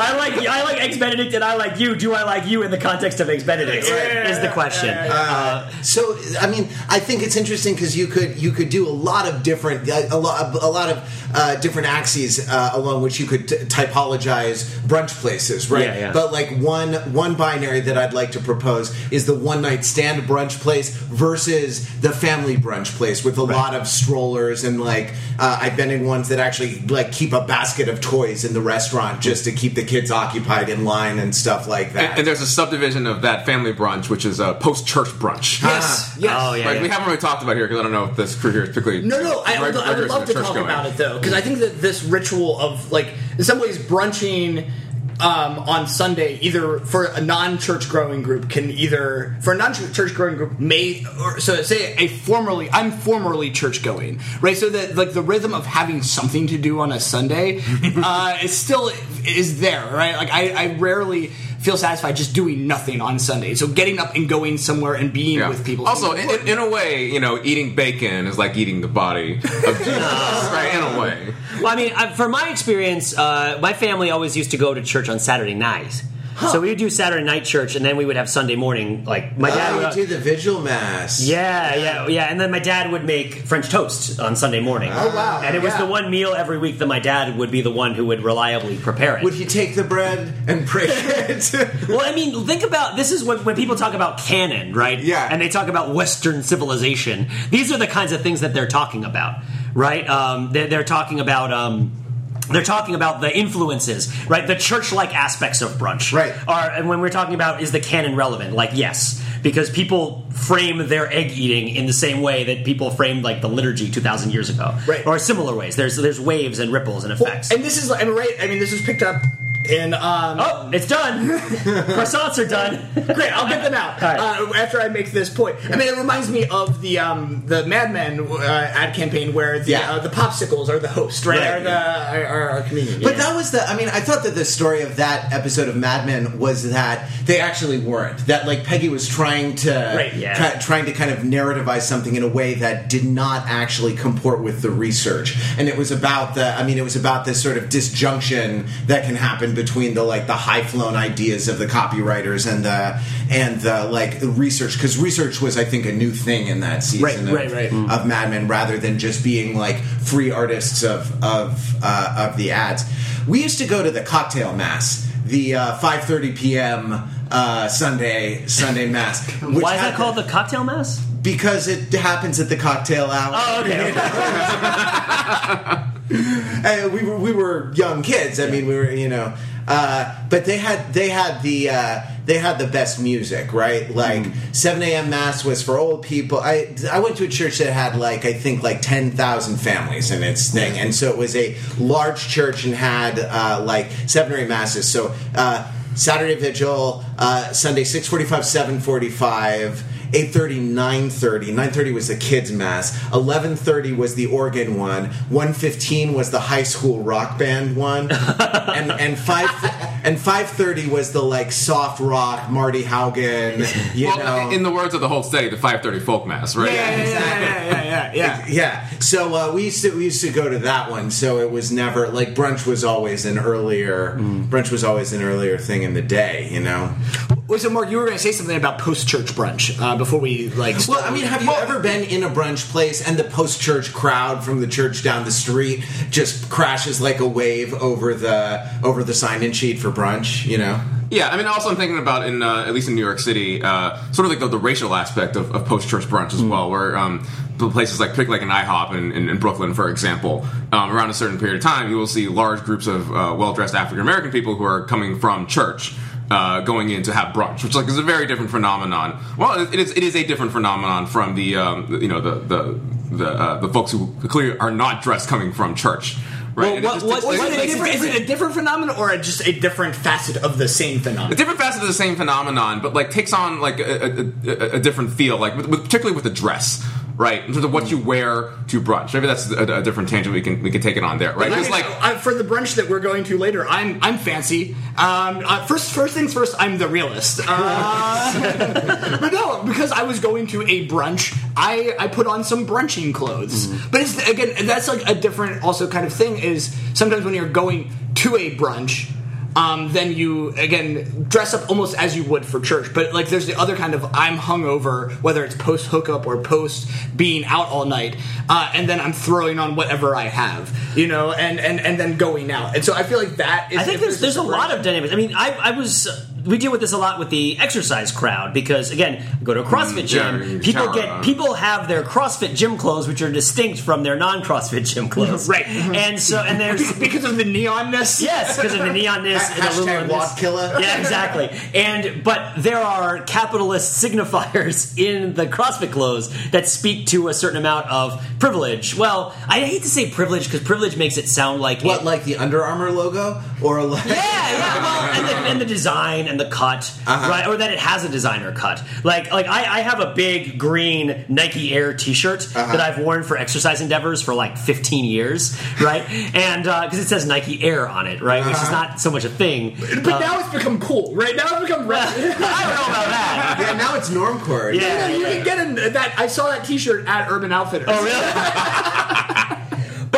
I like I like eggs Benedict, and I like you. Do I like you in the context of eggs Benedict? is the question. Uh, So I mean, I think it's interesting because you could you could do a lot of different a lot a lot of uh, different axes uh, along which you could t- typologize brunch places, right? Yeah, yeah. But like one one binary that I'd like to propose is the one night stand brunch place versus the family brunch place with a lot of strollers and like uh, I've been in ones that actually like keep a basket of toys in the restaurant just to keep the kids occupied in line and stuff like that. And, and there's a subdivision of that family brunch, which is a post church brunch. Yes. Uh-huh. Yes. Oh, yeah. Like we haven't really talked about here because I don't know if this crew here is particularly. No, no, I, reg- would, I would love to talk going. about it though, because I think that this ritual of like, in some ways, brunching um, on Sunday, either for a non-church growing group, can either for a non-church growing group may, or so say a formerly, I'm formerly church going, right? So that like the rhythm of having something to do on a Sunday uh, is still is there, right? Like I, I rarely feel satisfied just doing nothing on Sunday. So getting up and going somewhere and being Yeah. with people. Also, in, in- in a way, you know, eating bacon is like eating the body of Jesus, right? In a way. Well, I mean, from my experience, uh, my family always used to go to church on Saturday night. So we would do Saturday night church, and then we would have Sunday morning. Like my dad, Oh, would, do the vigil mass. yeah, yeah, yeah, and then my dad would make French toast on Sunday morning. Oh, wow. And it was Yeah. the one meal every week that my dad would be the one who would reliably prepare it. Would he take the bread and break it? Well, I mean, think about this is when, when people talk about canon, right? Yeah. And they talk about Western civilization. These are the kinds of things that they're talking about, right? Um, they're, they're talking about. Um, they're talking about the influences, right? The church-like aspects of brunch, Right. Are and when we're talking about is the canon relevant? Like, yes, because people frame their egg eating in the same way that people framed like the liturgy 2,000 years ago, Right. Or similar ways. There's there's waves and ripples and effects. And this is, I mean, right? I mean, this was picked up in. Um, oh, it's done. Croissants are done. Great, I'll get them out All right. uh, after I make this point. I mean, it reminds me of the um, the Mad Men uh, ad campaign where the Yeah. uh, the popsicles are the host, right? Right. Are the are, are, are communion. But that was the. I mean, I thought that the story of that episode of Mad Men was that they actually weren't. That like Peggy was trying to, Right, yeah. try- trying to kind of narrativize something in a way that did not actually comport with the research, and it was about the. I mean, it was about this sort of disjunction that can happen between the like the high flown ideas of the copywriters and the and the like research because research was I think a new thing in that season Right, of, right, right. of Mad Men rather than just being like free artists of of uh, of the ads. We used to go to the cocktail mass, the uh, 5:30 p.m. Uh, Sunday Sunday mass. which Why is that called the cocktail mass? Because it happens at the cocktail hour. Oh, okay. And we were we were young kids. I mean, we were you know, uh, but they had they had the uh, they had the best music, right? Like mm. 7 a.m. mass was for old people. I I went to a church that had like I think like 10,000 families in its thing, and so it was a large church and had uh, like seven or eight masses. So uh, Saturday Vigil, uh, Sunday 6:45, 7:45. 8.30 9.30 9.30 was the kids mass. 11.30 was the organ one. 1.15 was the high school rock band one. And and 5 and 5.30 was the like soft rock marty haugen you well, know. in the words of the whole study, the 5:30 folk mass, right? yeah, yeah, yeah, yeah, yeah, yeah, yeah. yeah so uh, we used to we used to go to that one so it was never like brunch was always an earlier brunch was always an earlier thing in the day you know Well, so Mark, you were going to say something about post church brunch uh, before we like. Well, I mean, have you ever been in a brunch place and the post church crowd from the church down the street just crashes like a wave over the over the sign in sheet for brunch? You know. Yeah, I mean, also I'm thinking about in uh, at least in New York City, uh, sort of like the, the racial aspect of, of post church brunch as well, where um, the places like pick like an IHOP in, in, in Brooklyn, for example, um, around a certain period of time, you will see large groups of uh, well dressed African American people who are coming from church. Uh, going in to have brunch, which like is a very different phenomenon. Well, it is it is a different phenomenon from the um, you know the the the, uh, the folks who clearly are not dressed coming from church. Right? Well, what- what- it's Is, it a different, is it a different phenomenon or just a different facet of the same phenomenon? a different facet of the same phenomenon, but like takes on like a, a, a, a different feel, like with, with, particularly with the dress, right? In terms of what you wear to brunch. Maybe that's a, a different tangent we can we can take it on there, right? I Because like uh, for the brunch that we're going to later, I'm I'm fancy. Um, uh, first, first things first, I'm the realist. Uh, but no, because I was going to a brunch, I I put on some brunching clothes. But it's again, that's like a different also kind of thing. Is sometimes when you're going to a brunch. Um, then you again dress up almost as you would for church, but like there's the other kind of I'm hungover, whether it's post hookup or post being out all night, uh, and then I'm throwing on whatever I have, you know, and and and then going out, and so I feel like that is. I think if there's there's a lot of dynamics. I mean, I, I was we deal with this a lot with the exercise crowd because again, go to a CrossFit gym, you people get uh, people have their CrossFit gym clothes which are distinct from their non-CrossFit gym clothes, Right. And so and there's because of the neonness. yes because of the neonness and wad killer. Yeah, exactly. And but there are capitalist signifiers in the CrossFit clothes that speak to a certain amount of privilege. Well, I hate to say privilege because privilege makes it sound like What, it- like the Under Armour logo, or like? yeah, yeah. Well, and the, and the design and the cut, uh-huh. right? Or that it has a designer cut. Like, like I, I have a big green Nike Air T-shirt uh-huh. that I've worn for exercise endeavors for like 15 years, right? And uh, because it says Nike Air on it, right, which is uh-huh. not so much a thing. But now it's become cool, right? Now it's become. I don't know about that. Yeah, now it's normcore. Yeah. you can get in that. I saw that T-shirt at Urban Outfitters. Oh, really?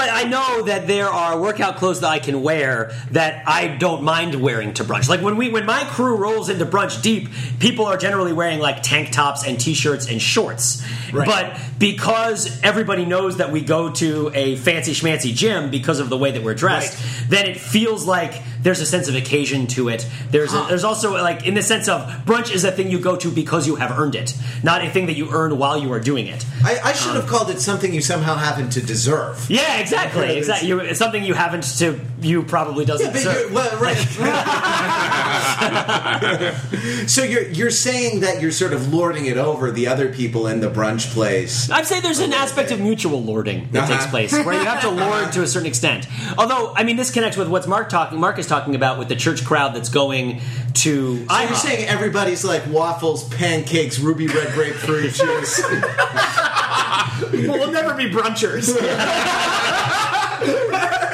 But I know that there are workout clothes that I can wear that I don't mind wearing to brunch. Like when we when my crew rolls into brunch deep, people are generally wearing like tank tops and t-shirts and shorts. Right. But because everybody knows that we go to a fancy schmancy gym because of the way that we're dressed, then it feels like there's a sense of occasion to it. There's a, there's also like in the sense of brunch is a thing you go to because you have earned it, not a thing that you earn while you are doing it. I, I should have um, called it something you somehow happen to deserve. Yeah, exactly, exactly. You, it's something you haven't to you probably doesn't But serve. well, right. so you're you're saying that you're sort of lording it over the other people in the brunch place. I'd say there's an aspect of mutual lording that Uh-huh. takes place, where you have to lord to a certain extent. Although, I mean, this connects with what's Mark talking. Mark is talking about with the church crowd that's going to. So you're saying everybody's like waffles, pancakes, ruby red grapefruit juice. we'll never be brunchers.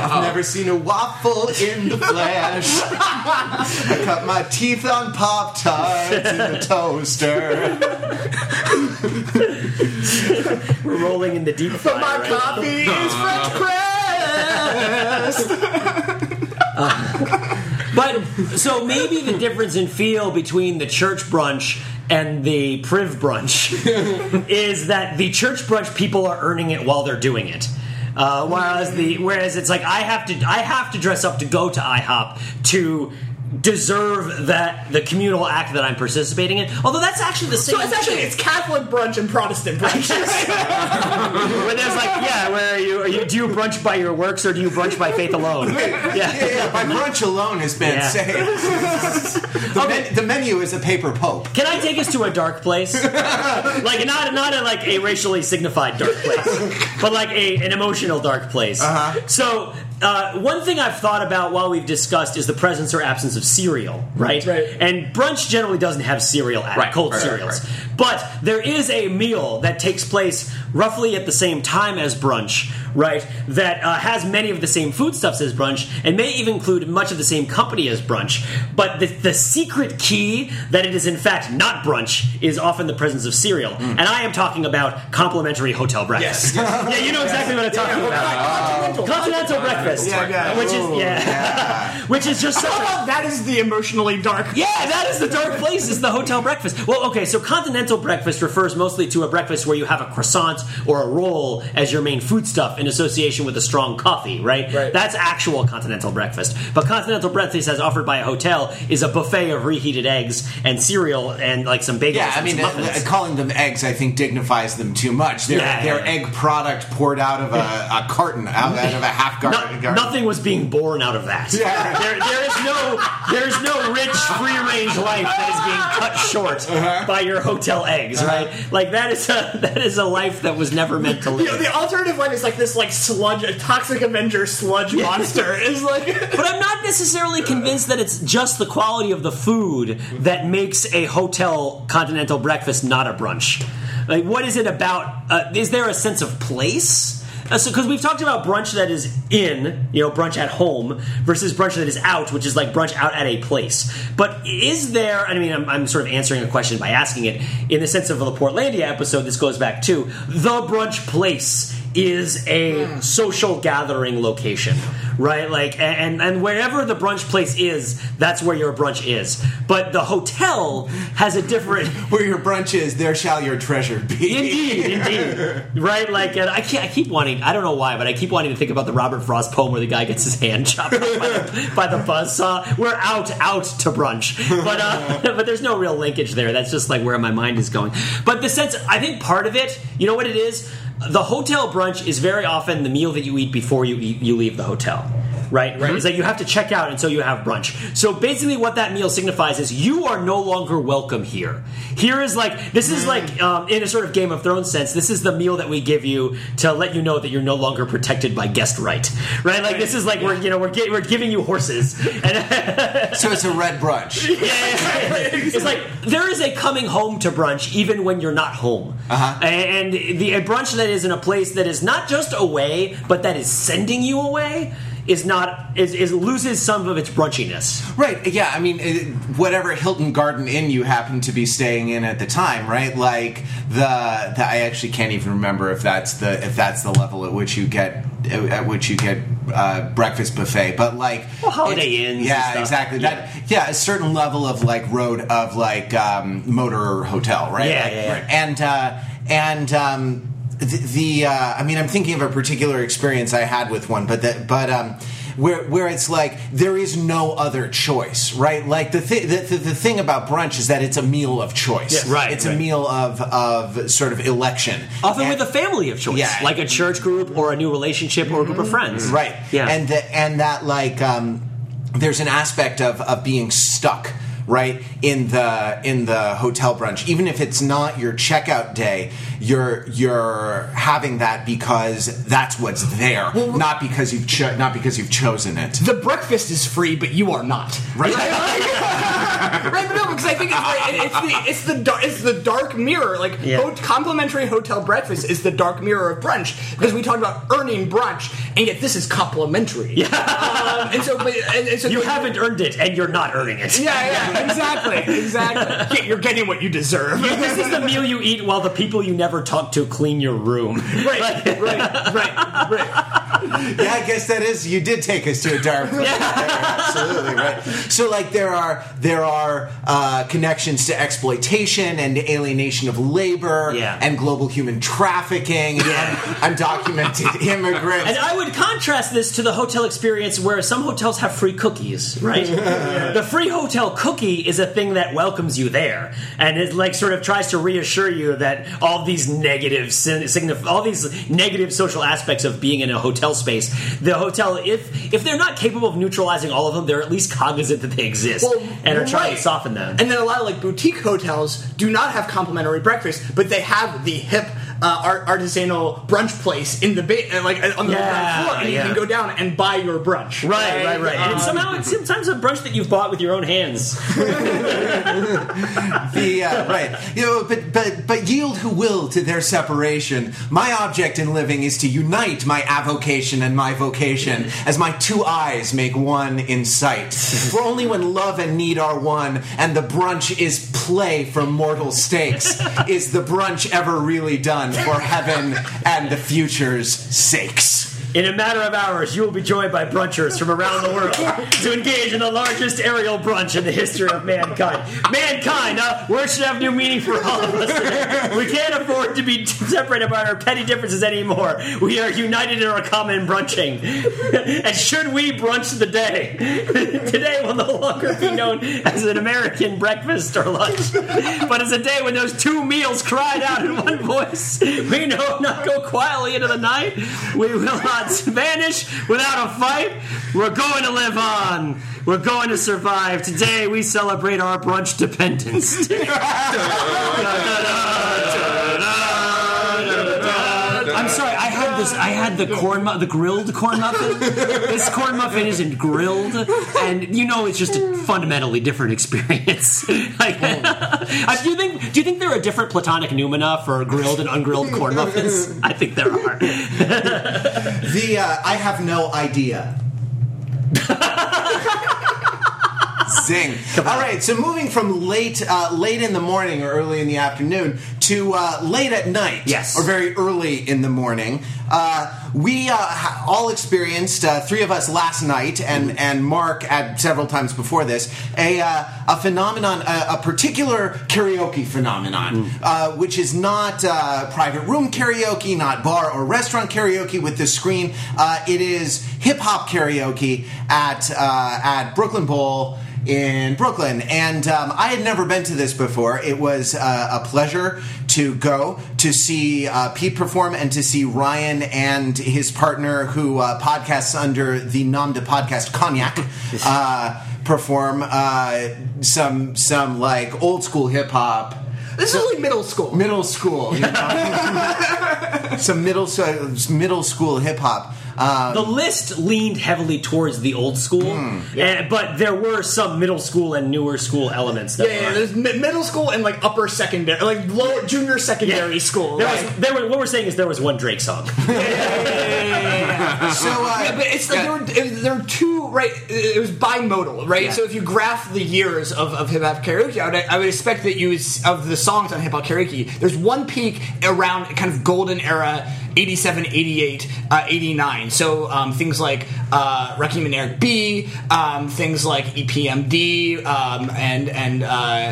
I've never seen a waffle in the flesh. I cut my teeth on Pop Tarts in the toaster. We're rolling in the deep fryer. My right? coffee is French press. Uh, but so maybe the difference in feel between the church brunch and the priv brunch is that the church brunch people are earning it while they're doing it. Uh, whereas the whereas it's like I have to I have to dress up to go to IHOP to deserve that the communal act that I'm participating in. Although that's actually the same. So it's actually thing. it's Catholic brunch and Protestant brunch. where there's like yeah, where are you, are you do you brunch by your works or do you brunch by faith alone? Yeah, Yeah. yeah, my brunch alone has been Yeah. saved. The, men- the menu is a paper pope. Can I take us to a dark place? like not not a, like a racially signified dark place, but like a an emotional dark place. Uh-huh. So. Uh, one thing I've thought about while we've discussed is the presence or absence of cereal, right? Right. And brunch generally doesn't have cereal at Right, cold right, right, cereals. But there is a meal that takes place roughly at the same time as brunch, right? That uh, has many of the same foodstuffs as brunch and may even include much of the same company as brunch. But the, the secret key that it is in fact not brunch is often the presence of cereal. And I am talking about complimentary hotel breakfast. yeah, you know exactly what I'm talking about. Continental breakfast. Yeah, yeah. Which is yeah. which is just such a Oh, that is the emotionally dark. yeah, that is the dark place. Is the hotel breakfast? Well, okay. So continental breakfast refers mostly to a breakfast where you have a croissant or a roll as your main foodstuff in association with a strong coffee, right? Right. That's actual continental breakfast. But continental breakfast, as offered by a hotel, is a buffet of reheated eggs and cereal and like some bagels. Yeah, I and mean, some uh, muffins. calling them eggs, I think, dignifies them too much. They're, Yeah, they're yeah. egg product poured out of a, a carton, out, out of a half No- garden. garden. nothing was being born out of that. Yeah. There, there is no, there is no rich free range life that is being cut short Uh-huh. by your hotel eggs, right? Like that is a that is a life that was never meant to You know, live. the alternative one is like this, like sludge, a toxic Avenger sludge monster. Is like But I'm not necessarily convinced that it's just the quality of the food that makes a hotel continental breakfast not a brunch. Like, what is it about? Uh, is there a sense of place? Uh, so, because we've talked about brunch that is in, you know, brunch at home versus brunch that is out, which is like brunch out at a place. But is there? I mean, I'm, I'm sort of answering a question by asking it in the sense of the Portlandia episode. This goes back to the brunch place is a social gathering location, right? Like, and and wherever the brunch place is, that's where your brunch is. But the hotel has a different. Where your brunch is, there shall your treasure be. Indeed, indeed, right? Like, and I can't. I keep wanting. I don't know why, but I keep wanting to think about the Robert Frost poem where the guy gets his hand chopped off by the, by the buzzsaw. We're out, out to brunch, but uh, but there's no real linkage there. That's just like where my mind is going. But the sense, I think, part of it, you know what it is. The hotel brunch is very often the meal that you eat before you eat, you leave the hotel. Right, right. It's like you have to check out, and so you have brunch. So basically, what that meal signifies is you are no longer welcome here. Here is like this is like um, in a sort of Game of Thrones sense. This is the meal that we give you to let you know that you're no longer protected by guest right. Right, like this is like we're you know we're gi- we're giving you horses, and So it's a red brunch. yeah, it's like there is a coming home to brunch even when you're not home. Uh-huh. And the a brunch that is in a place that is not just away, but that is sending you away is not is, is loses some of its brunchiness. Right. Yeah. I mean, it, whatever Hilton Garden Inn you happen to be staying in at the time, right? Like the, the I actually can't even remember if that's the if that's the level at which you get at which you get uh, breakfast buffet, but like Well, Holiday Inns and Yeah, exactly. Yeah. That yeah, a certain level of like road of like um, motor hotel, right? Yeah, Like, yeah, yeah. And uh, and. Um, the, the uh, I mean, I'm thinking of a particular experience I had with one, but the, but um, where where it's like there is no other choice, right? Like the thing the, the, the thing about brunch is that it's a meal of choice, right, It's a meal of of sort of election, Often And- with a family of choice, Yeah. Mm-hmm. like a church group or a new relationship or a group of friends. right Yeah. and the, and that like um, there's an aspect of of being stuck right in the in the hotel brunch even if it's not your checkout day you're you're having that because that's what's there not because you've cho- not because you've chosen it the breakfast is free, but you are not. Right. right, but no, because I think it's, like, it- it's the it's the dar- it's the dark mirror. Like Yeah. ho- complimentary hotel breakfast is the dark mirror of brunch because we talked about earning brunch, and yet this is complimentary. Yeah, um, and so but, and, and so You haven't earned it, and you're not earning it. Yeah, yeah, exactly, exactly. You're getting what you deserve. This is the meal you eat while the people you never talk to clean your room. right, right, right, right. yeah, I guess that is. You did take us to a dark. place there, absolutely right. So, like, there are there are uh, connections to exploitation and alienation of labor, Yeah. and global human trafficking, and undocumented immigrants. And I would contrast this to the hotel experience where some hotels have free cookies, right? the free hotel is a thing that welcomes you there, and it like sort of tries to reassure you that all these negative signif- all these negative social aspects of being in a hotel space, the hotel, if if they're not capable of neutralizing all of them, they're at least cognizant that they exist and are trying right. to soften them. And then a lot of like boutique hotels do not have complimentary breakfast, but they have the hip uh, art- artisanal brunch place in the ba- uh, like uh, on the Yeah, ground floor, and yeah. you can go down and buy your brunch. Right, right, right. And Um, somehow it's sometimes a brunch that you've bought with your own hands. the uh, right, you know, but but but yield who will to their separation. My object in living is to unite my avocation and my vocation, as my two eyes make one in sight. For only when love and need are one, and the brunch is play for mortal stakes, is the brunch ever really done for heaven and the future's sakes. In a matter of hours, you will be joined by brunchers from around the world to engage in the largest aerial brunch in the history of mankind. Mankind, uh, words should have new meaning for all of us. We can't afford to be separated by our petty differences anymore. We are united in our common brunching. And should we brunch the day? Today will no longer be known as an American breakfast or lunch, but as a day when those two meals cried out in one voice. We know not go quietly into the night. We will not vanish without a fight. We're going to live on. We're going to survive. Today we celebrate our brunch dependence. this. I had the corn, mu- the grilled corn muffin. this corn muffin isn't grilled, and you know it's just a fundamentally different experience. like, uh, do you think? Do you think there are different platonic noumena for grilled and ungrilled corn muffins? I think there are. The uh, I have no idea. Zing! All right, so moving from late, uh, late in the morning or early in the afternoon to uh, late at night, Yes. or very early in the morning. Uh, we uh, all experienced uh, three of us last night, and and Mark at several times before this a uh, a phenomenon, a, a particular karaoke phenomenon, uh, which is not uh, private room karaoke, not bar or restaurant karaoke with the screen. Uh, it is hip hop karaoke at uh, at Brooklyn Bowl in Brooklyn, and um, I had never been to this before. It was uh, a pleasure to go to see uh, Pete perform and to see Ryan and his partner, who uh, podcasts under the nom de podcast Cognac, uh, perform uh, some some like old school hip hop. This is like middle school. Middle school, you know? some middle middle school hip hop. Um, The list leaned heavily towards the old school, and, but there were some middle school and newer school elements. That Yeah, yeah, there's mi- middle school and like upper secondary, like lower junior secondary school. There right? was, there were, what we're saying is there was one Drake song. so uh, but it's like there were it- there were two right. It was bimodal, right? Yeah. So if you graph the years of, of hip hop karaoke, I would, I would expect that you would of the songs on hip hop karaoke. There's one peak around kind of golden era. 87, 88, uh, 89. So um, things like uh, Rakim and Eric B, um, things like EPMD, um, and and uh,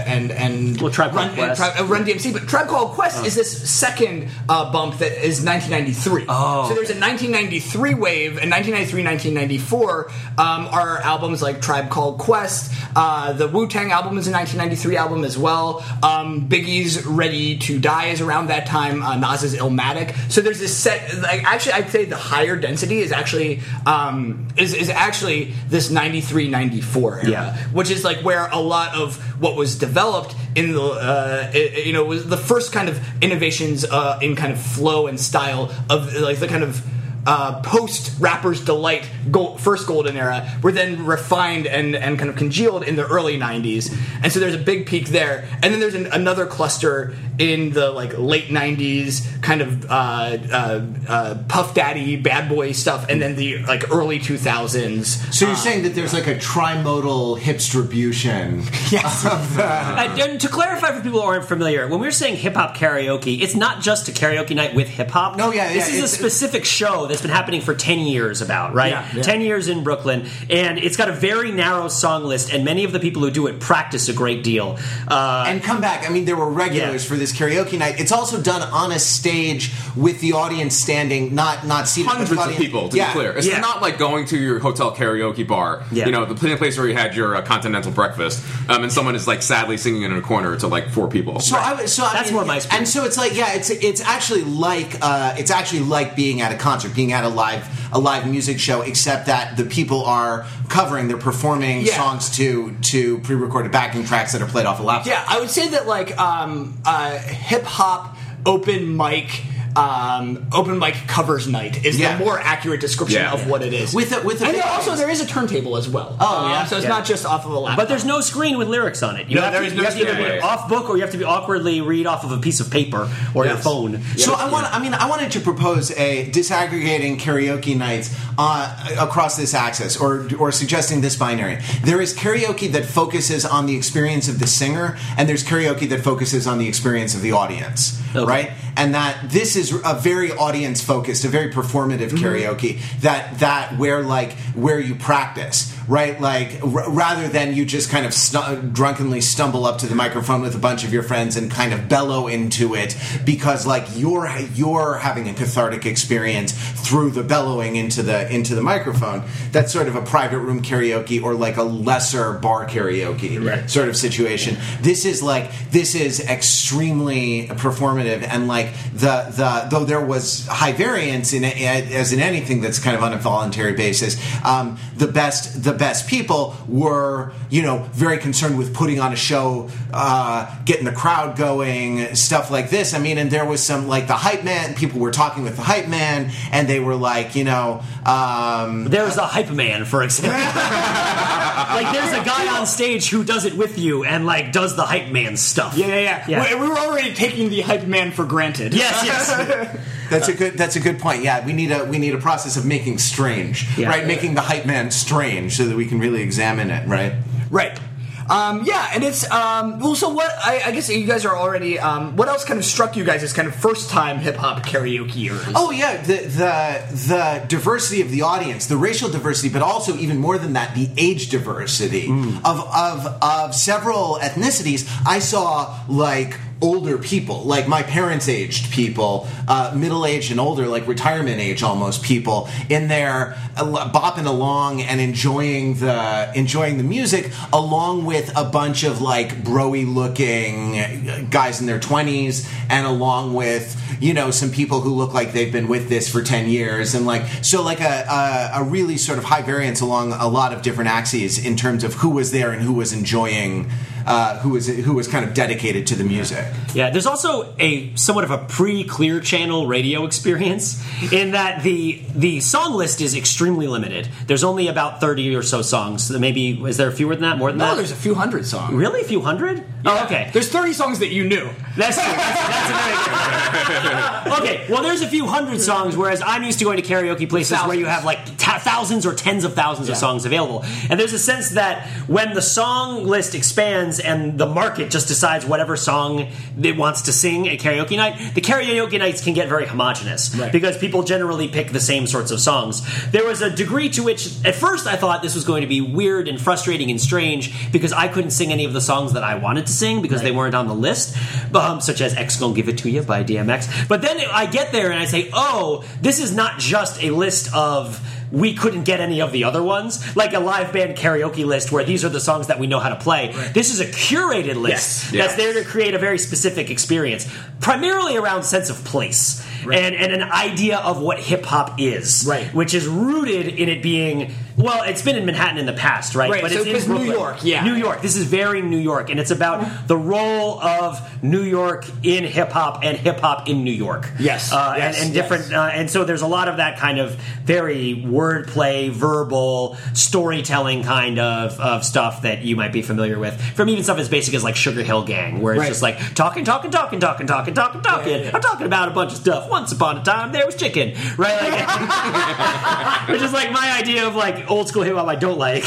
and and Well, Tribe Called Run, Quest. and uh, Run DMC. But Tribe Called Quest is this second uh, bump that is 1993. Oh. so there's a 1993 wave, and 1993, 1994 um, are albums like Tribe Called Quest. Uh, the Wu Tang album is a 1993 album as well. Um, Biggie's Ready to Die is around that time. Uh, Nas's Illmatic. So there's this set. Like actually, I'd say the higher density is actually um, is is actually this 93, 94 era, Yeah. which is like where a lot of what was developed in the uh, it- you know was the first kind of innovations uh, in kind of flow and style of like the kind of uh, post rappers delight gold, first golden era were then refined and, and kind of congealed in the early 90s and so there's a big peak there and then there's an, another cluster in the like late 90s kind of uh, uh, uh, puff daddy bad boy stuff and then the like early 2000s So you're saying that there's like a trimodal hipstribution yes of the. Uh, and to clarify for people who aren't familiar, when we're saying hip hop karaoke, it's not just a karaoke night with hip hop. No, yeah, This yeah, is a specific show that's been happening for 10 years about, right? Yeah, yeah. 10 years in Brooklyn. And it's got a very narrow song list, and many of the people who do it practice a great deal. Uh, and come back. I mean, there were regulars Yeah. for this karaoke night. It's also done on a stage with the audience standing, not not seated. hundreds of audience- people to yeah. be clear. It's Yeah. not like going to your hotel karaoke bar. Yeah. You know, the place where you had your uh, continental breakfast, um, and someone is like sadly singing in a corner to like four people. So I would- so I That's mean, more my experience. And so it's like yeah, it's it's actually like uh, it's actually like being at a concert, being at a live a live music show, except that the people are covering, they're performing Yeah. songs to to pre-recorded backing tracks that are played off a laptop. Yeah, I would say that like um, uh, hip hop open mic. Um, open mic covers night is Yeah. the more accurate description Yeah. of what it is. With a- with a and big then also there is a turntable as well. Oh, yeah? so it's Yeah. not just off of a laptop. but there's no screen with lyrics on it. You No, have there to, is you no have to either screen. be Yeah, yeah. off book or you have to be awkwardly read off of a piece of paper or your Yes. phone. So I want. I mean, I wanted to propose a disaggregating karaoke nights uh, across this axis, or or suggesting this binary. There is karaoke that focuses on the experience of the singer, and there's karaoke that focuses on the experience of the audience. Okay. Right, and that this is a very audience focused, a very performative mm-hmm. karaoke. That that where like where you practice. Right, like r- rather than you just kind of stu- drunkenly stumble up to the microphone with a bunch of your friends and kind of bellow into it because like you're you're having a cathartic experience through the bellowing into the into the microphone. That's sort of a private room karaoke or like a lesser bar karaoke Right. sort of situation. This is like this is extremely performative and like the the though there was high variance in as in anything that's kind of on a voluntary basis. Um, the best the best people were you know very concerned with putting on a show, uh, getting the crowd going, stuff like this. I mean, and there was some like the hype man. People were talking with the hype man, and they were like, you know. Um, There's the hype man, for example. like there's a guy on stage who does it with you and like does the hype man stuff. Yeah, yeah, yeah. Yeah. We, we were already taking the hype man for granted. Yes, yes. That's a good. That's a good point. Yeah, we need a we need a process of making strange, Yeah. right? Making the hype man strange, so that we can really examine it, right? Right. Um, yeah, and it's um, well. So what? I, I guess you guys are already. Um, what else kind of struck you guys as kind of first time hip hop karaokeers? Oh yeah, the the the diversity of the audience, the racial diversity, but also even more than that, the age diversity of of of several ethnicities. I saw like older people, like my parents' aged people, uh, middle aged and older, like retirement age almost people, in there bopping along and enjoying the enjoying the music, along with a bunch of like broy looking guys in their twenties, and along with you know some people who look like they've been with this for 10 years and like so like a, a, a really sort of high variance along a lot of different axes in terms of who was there and who was enjoying uh, who was who was kind of dedicated to the music Yeah, there's also a somewhat of a pre-clear channel radio experience in that the the song list is extremely limited. There's only about 30 or so songs. Maybe is there fewer than that? More than No, that? there's a few hundred songs. really a few hundred? Oh, okay. There's 30 songs that you knew. That's true. That's, that's Okay, well, there's a few hundred songs, whereas I'm used to going to karaoke places where you have like ta thousands or tens of thousands of songs available. And there's a sense that when the song list expands and the market just decides whatever song it wants to sing at karaoke night, the karaoke nights can get very homogenous Right. because people generally pick the same sorts of songs. There was a degree to which, at first, I thought this was going to be weird and frustrating and strange because I couldn't sing any of the songs that I wanted to sing because they weren't on the list, um, such as X Gon' Give It To You by DMX. But then I get there and I say, oh, this is not just a list of we couldn't get any of the other ones, like a live band karaoke list where these are the songs that we know how to play. This is a curated list Yes. that's Yes. there to create a very specific experience, primarily around sense of place and, and an idea of what hip hop is, Right. Which is rooted in it being well, it's been in Manhattan in the past, right? Right, But so it's in it's New York, yeah. New York. This is very New York, and it's about the role of New York in hip hop and hip hop in New York. Yes, uh, yes, and, and yes. different, uh, and so there's a lot of that kind of very wordplay, verbal storytelling kind of, of stuff that you might be familiar with from even stuff as basic as like Sugar Hill Gang, where it's Right. just like talking, talking, talking, talking, talking, talking, talking. Yeah, yeah. I'm talking about a bunch of stuff. Once upon a time, there was chicken, right? Like, which is like my idea of like old school hip hop I don't like.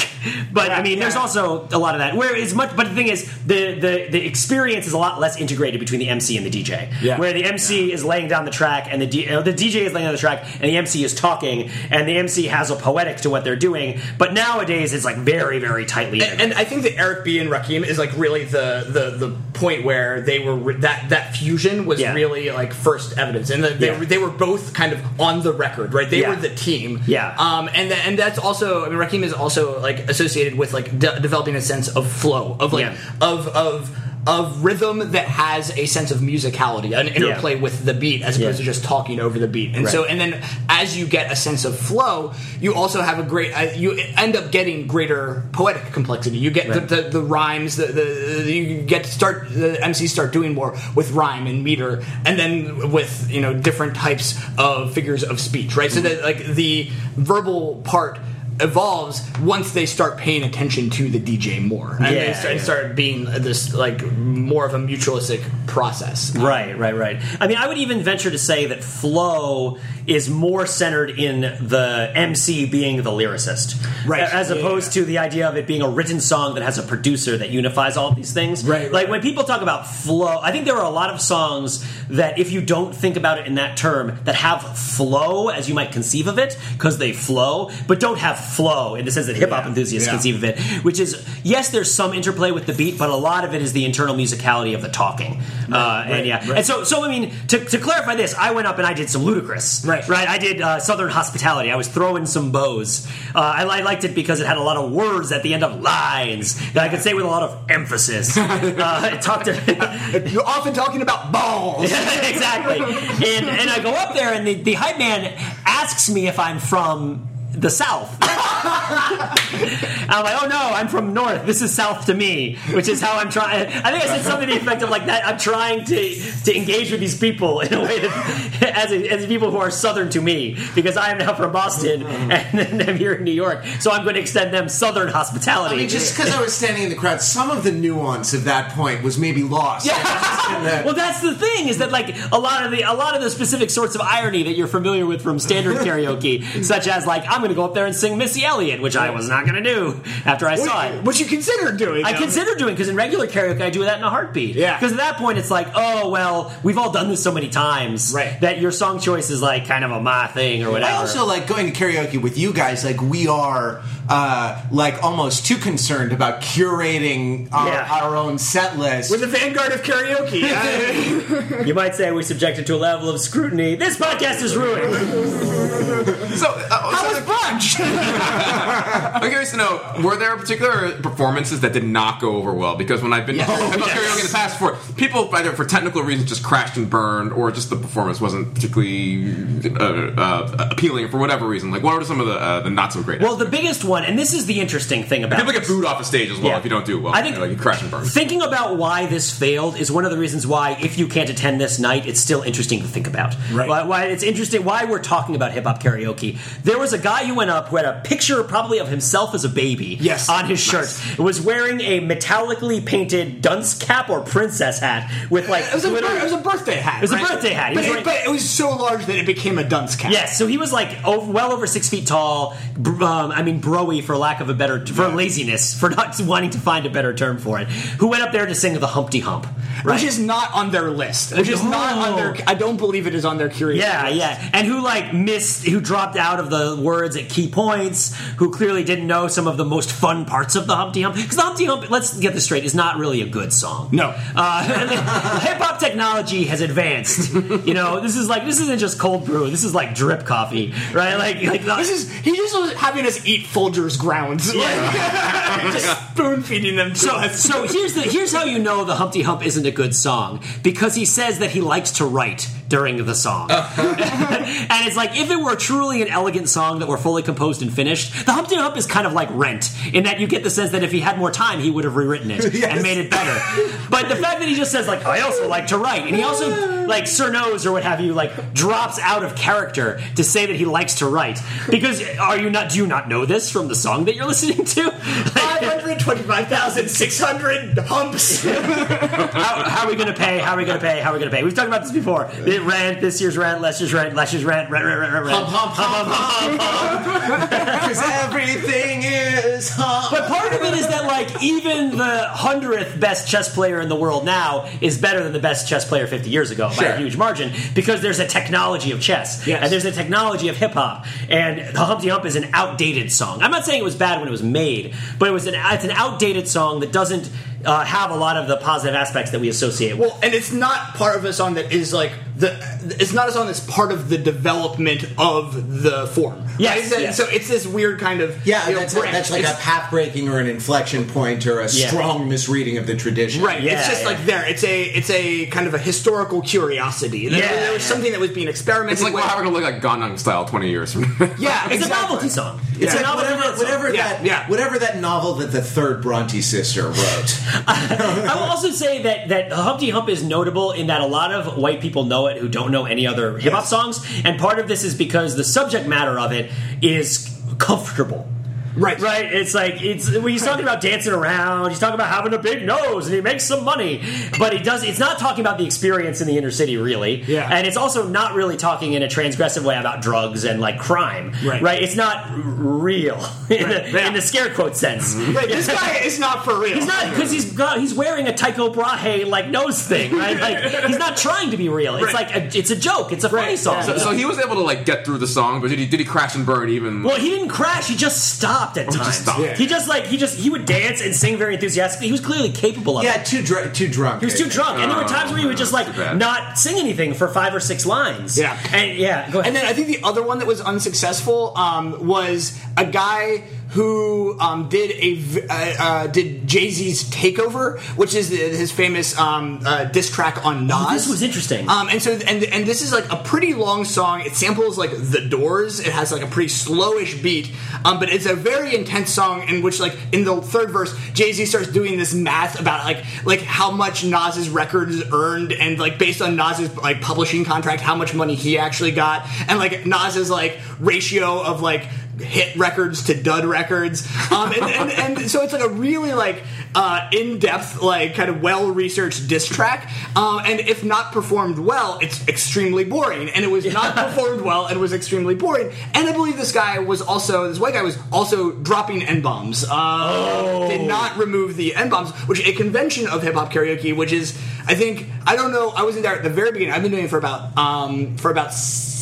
But I Yeah, mean, there's also a lot of that. Where it's much, but the thing is, the, the the experience is a lot less integrated between the MC and the DJ. Yeah. Where the MC is laying down the track and the D, uh, the DJ is laying down the track and the MC is talking and the MC has a poetic to what they're doing. But nowadays, it's like very very tightly. And, and I think that Eric B and Rakim is like really the the, the point where they were re- that that fusion was Yeah. really like first evidence, and the, they, Yeah. were- they were both kind of on the record, right? They Yeah. were the team, Yeah. Um, and th- and that's also I mean Rakim is also like associated with like de- developing a sense of flow of like Yeah. of of. Of rhythm that has a sense of musicality, an interplay with the beat, as opposed Yeah. to just talking over the beat. And so, and then as you get a sense of flow, you also have a great. Uh, you end up getting greater poetic complexity. You get Right. the, the, the rhymes. The, the, you get to start the MCs start doing more with rhyme and meter, and then with you know different types of figures of speech. Right. So that like the verbal part evolves once they start paying attention to the DJ more, and they start, yeah. start being this like more of a mutualistic process. Right, right, right. I mean, I would even venture to say that flow is more centered in the MC being the lyricist, Right. As Yeah, opposed to the idea of it being a written song that has a producer that unifies all these things. Right, Like right, when people talk about flow, I think there are a lot of songs that, if you don't think about it in that term, that have flow as you might conceive of it because they flow, but don't have flow in the sense that hip hop Yeah, enthusiasts yeah. conceive of it. Which is yes, there's some interplay with the beat, but a lot of it is the internal musicality of the talking. uh, and yeah, and so so I mean to, to clarify this, I went up and I did some Ludacris. Right. right. I did uh, Southern hospitality. I was throwing some bows. Uh, I, I liked it because it had a lot of words at the end of lines that I could say with a lot of emphasis. uh, it talked to. You're often talking about balls. exactly. And and I go up there, and the, the hype man asks me if I'm from the South. I'm like, oh no, I'm from North. This is South to me, which is how I'm trying. I think I said something to the effect of like that. I'm trying to to engage with these people in a way that, as as people who are Southern to me, because I am now from Boston mm-hmm. and I'm here in New York, so I'm going to extend them Southern hospitality. I mean, just because I was standing in the crowd, some of the nuance of that point was maybe lost. Yeah. well, that's the thing is that like a lot of the a lot of the specific sorts of irony that you're familiar with from standard karaoke, such as like I'm going to go up there and sing Missy Elliott, which I was not going to do after I saw it. Which you consider doing? I though. consider doing because in regular karaoke I do that in a heartbeat. Yeah. Because at that point it's like, oh well, we've all done this so many times, Right. That your song choice is like kind of a my thing or whatever. I also like going to karaoke with you guys. Like we are, uh, like almost too concerned about curating our, Yeah. our own set list. We're the vanguard of karaoke. Uh, you might say we're subjected to a level of scrutiny. This podcast is ruined. So, uh, How so was brunch? I'm curious to know: were there particular performances that did not go over well? Because when I've been I've done karaoke in the past, for people either for technical reasons just crashed and burned, or just the performance wasn't particularly uh, uh, appealing for whatever reason. Like, what are some of the uh, the not so great? Well, the biggest one, and this is the interesting thing about people get this. booed off the stage as well Yeah. if you don't do well. I think- like you crash and burn. Thinking about why this failed is one of the reasons why, if you can't attend this night, it's still interesting to think about. Right. Why, why it's interesting why we're talking about hip hop karaoke. There was a guy who went up who had a picture, probably of himself as a baby, Yes. on his shirt. Was wearing a metallically painted dunce cap or princess hat with like It was, a, glitter- bir- it was a birthday hat. It was a birthday hat. But was it, wearing- but it was so large that it became a dunce cap. Yes, so he was like over, well over six feet tall. Um, I mean, broing Joey, for lack of a better, for laziness, for not wanting to find a better term for it, who went up there to sing the Humpty Hump, right? Which is not on their list. Which is not on their. I don't believe it is on their curious. Yeah, list. yeah, and who like missed, who dropped out of the words at key points, who clearly didn't know some of the most fun parts of the Humpty Hump. Because the Humpty Hump, let's get this straight, is not really a good song. No. uh, hip hop technology has advanced. You know, this is like this isn't just cold brew. This is like drip coffee, right? Like, like This is he just was having us eat Folgers grounds, like, just spoon feeding them. To So, us. so here's the here's how you know the Humpty Hump isn't a good song because he says that he likes to write during the song, uh-huh. and it's like if it were truly an elegant song that were fully composed and finished, the Humpty Hump is kind of like Rent in that you get the sense that if he had more time, he would have rewritten it Yes. and made it better. But the fact that he just says like I also like to write, and he also like Sir Nose or what have you like drops out of character to say that he likes to write because are you not do you not know this from the song that you're listening to? Like, Five hundred twenty-five thousand six hundred humps. how, how are we going to pay? How are we going to pay? How are we going to pay? We've talked about this before. The rent, this year's rent, last year's rent, last year's rent, rent, rent, rent, rent, rent. Hump, hump, hump, hump, Because everything is hump. But part of it is that, like, even the hundredth best chess player in the world now is better than the best chess player 50 years ago by a huge margin because there's a technology of chess Yes. and there's a technology of hip hop. And the Humpty Hump is an outdated song. I'm not saying it was bad when it was made, but it was an it's an outdated song that doesn't uh, have a lot of the positive aspects that we associate with. Well, and it's not part of a song that is like the. It's not a song that's part of the development of the form. Yes, right? So- yes. So it's this weird kind of Yeah, you know, that's, branch. that's like It's- a path breaking or an inflection point or a Yeah. strong misreading of the tradition. Right. Yeah, it's just yeah. like there. It's a it's a kind of a historical curiosity. There, Yeah, there was something that was being experimented It's like with. we're having to look like Gangnam Style 20 years from now. yeah, it's exactly. a novelty song. It's It's a like novelty whatever, song. whatever Yeah, that, yeah. whatever that novel that the third Bronte sister wrote. I will also say that that Humpty Hump is notable in that a lot of white people know it who don't know any other hip hop songs, and part of this is because the subject matter of it is comfortable. Right. Right, it's like it's when he's talking about dancing around. He's talking about having a big nose and he makes some money, but he does. It's not talking about the experience in the inner city, really. Yeah. and it's also not really talking in a transgressive way about drugs and like crime. Right. right? it's not real in, the, yeah. in the scare quote sense. Mm-hmm. Right, this guy is not for real. He's not because he's got he's wearing a Tycho Brahe like nose thing, right? Like he's not trying to be real. It's Right. like a, it's a joke. It's a funny song. So, so he was able to like get through the song, but did he did he crash and burn even? well, he didn't crash. He just stopped at times. stopped. Yeah. He just like he just he would dance and sing very enthusiastically. He was clearly capable of yeah, it. too dr- too drunk. He was too drunk, and there were times where he would just like not sing anything for five or six lines. Yeah. and yeah, go ahead. And then I think the other one that was unsuccessful um, was a guy who um, did a uh, uh, did Jay Z's Takeover, which is his famous um, uh, diss track on Nas. Oh, this was interesting. Um, and so and and this is like a pretty long song. It samples like The Doors. It has like a pretty slowish beat, um, but it's a very intense song in which like in the third verse, Jay Z starts doing this math about like like how much Nas's records earned and like based on Nas's like publishing contract, how much money he actually got, and like Nas's like ratio of like hit records to dud records. Um, and, and, and so it's like a really like uh, in-depth like kind of well-researched diss track. Um, and if not performed well it's extremely boring. And it was not performed well and was extremely boring. And i believe this guy was also this white guy was also dropping n-bombs. Uh, did not remove the n-bombs which a convention of hip-hop karaoke which is i think i don't know i wasn't there at the very beginning. I've been doing it for about um, for about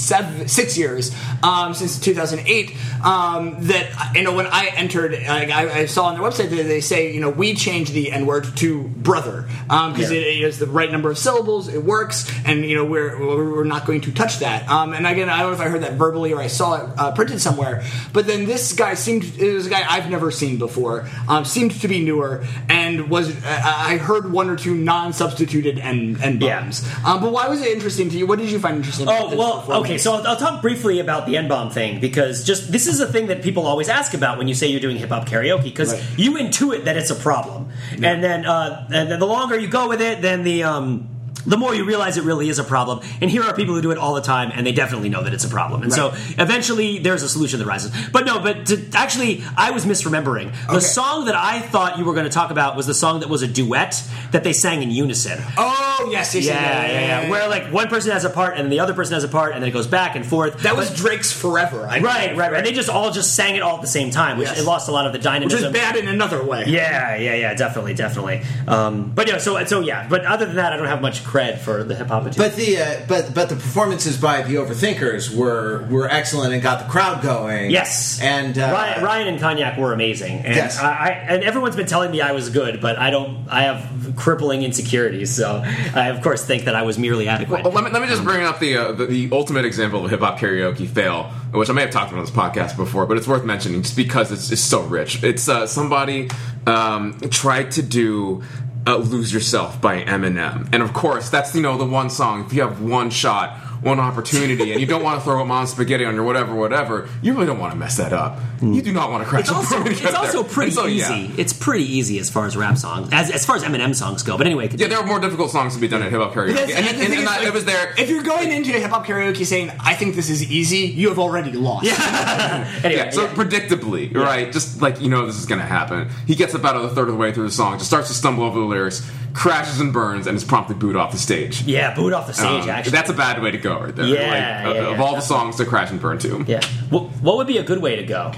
seven, six years um, since 2008. Um, that you know, when I entered, like, I, I saw on their website that they say, you know, we changed the N word to brother because Yeah. it, it is the right number of syllables, it works, and you know, we're we're not going to touch that. Um, and again, I don't know if I heard that verbally or I saw it uh, printed somewhere, but then this guy seemed it was a guy I've never seen before. Um, seemed to be newer and was uh, I heard one or two non-substituted and and Yeah. Um, but why was it interesting to you? What did you find interesting? Oh well, performance? Okay. So I'll, I'll talk briefly about the N bomb thing because just this is a thing that people always ask about when you say you're doing hip hop karaoke because Right. you intuit that it's a problem, and then uh, and then the longer you go with it, then the um, the more you realize it really is a problem. And here are people who do it all the time, and they definitely know that it's a problem. And so eventually there's a solution that rises. But no, but to, actually, I was misremembering. The Okay. song that I thought you were going to talk about was the song that was a duet that they sang in unison. Oh yes, yes, Yeah, yeah, yeah, Where like one person has a part and the other person has a part, and then it goes back and forth. that was Drake's Forever. I right, right, right. They just all just sang it all at the same time, which Yes. it lost a lot of the dynamism. which is bad in another way. Yeah, yeah, yeah, definitely, definitely. Um, but yeah, so so yeah. But other than that, I don't have much cred for the hip hop. But the uh, but but the performances by the Overthinkers were were excellent and got the crowd going. Yes, and uh, Ryan, Ryan and Cognac were amazing, and Yes. I, I and everyone's been telling me I was good, but I don't. I have crippling insecurities, so I of course think that I was merely adequate. Well, let me, let me just bring up the, uh, the the ultimate example of a hip hop karaoke fail, which I may have talked about on this podcast before, but it's worth mentioning just because it's, it's so rich. It's uh, somebody um, tried to do uh, "Lose Yourself" by Eminem, and of course that's you know the one song. If you have one shot, one opportunity, and you don't want to throw a mom spaghetti on your whatever, whatever, you really don't want to mess that up. You do not want to crash It's also, it's also pretty And so, yeah. easy. It's pretty easy as far as rap songs, as, as far as Eminem songs go. But anyway, Yeah, there are more difficult songs to be done at hip hop karaoke, Because- and, the and, thing and like, it was there. If you're going into hip hop karaoke saying, "I think this is easy," you have already lost. anyway, Yeah, so yeah. predictably, right? Just like you know this is going to happen. He gets about a third of the way through the song, just starts to stumble over the lyrics, crashes and burns, and is promptly booed off the stage. yeah, booed off the stage. Um, actually, that's a bad way to go, right there. Yeah, like, uh, yeah, of yeah, all the songs to crash and burn to. Yeah. What, what would be a good way to go?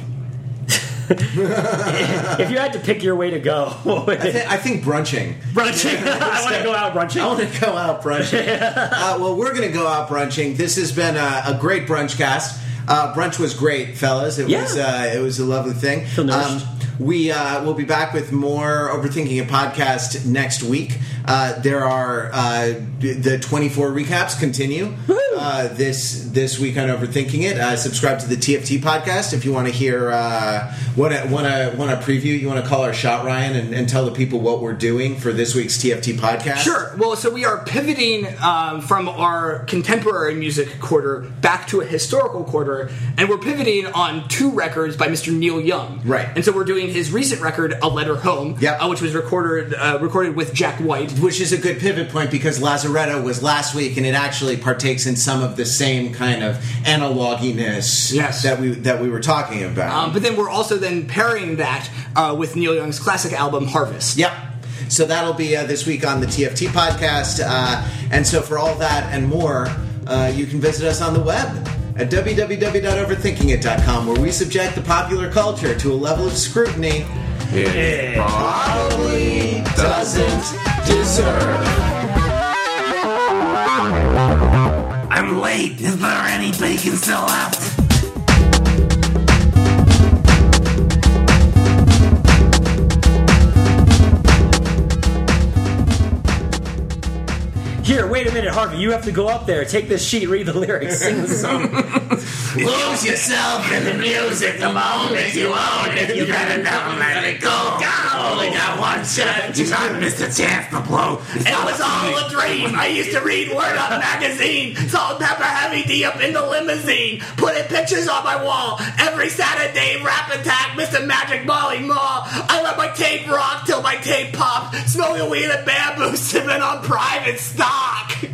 if you had to pick your way to go, what would I, it thi- I think brunching. brunching? I want to go out brunching. I want to go out brunching. uh, well, we're going to go out brunching. This has been a, a great brunch cast. Uh, brunch was great, fellas. It Yeah. was uh, it was a lovely thing. Um, Feel nourished. We uh, will be back with more overthinking a podcast next week. Uh, there are uh, the 24 recaps continue uh, this this week on overthinking it. Uh, subscribe to the TFT podcast if you want to hear uh, want to want to want to preview. You want to call our shot, Ryan, and, and tell the people what we're doing for this week's TFT podcast. Sure. Well, so we are pivoting um, from our contemporary music quarter back to a historical quarter, and we're pivoting on two records by Mr. Neil Young. Right. And so we're doing his recent record, "A Letter Home," Yep. uh, which was recorded uh, recorded with Jack White. which is a good pivot point because Lazaretto was last week, and it actually partakes in some of the same kind of analoginess Yes. that we that we were talking about. Um, but then we're also then pairing that uh, with Neil Young's classic album "Harvest." yep. So that'll be uh, this week on the TFT podcast, uh, and so for all that and more, uh, you can visit us on the web at www.overthinkingit.com, where we subject the popular culture to a level of scrutiny It probably doesn't deserve. Late. Is there any bacon still left? Here, wait a minute, Harvey. You have to go up there, take this sheet, read the lyrics, sing the song. Lose yourself in the music the moment you own it. You gotta never let it go. Only got one shot. You gotta miss the chance to blow. It was all a dream. I used to read Word Up magazine. Salt-N-Pepa heavy D up in the limousine. Putting pictures on my wall. Every Saturday, rap attack, Mr. Magic Marley Marl. I let my tape rock till my tape popped. Smoking weed and bamboo, sipping on private stock. Fuck!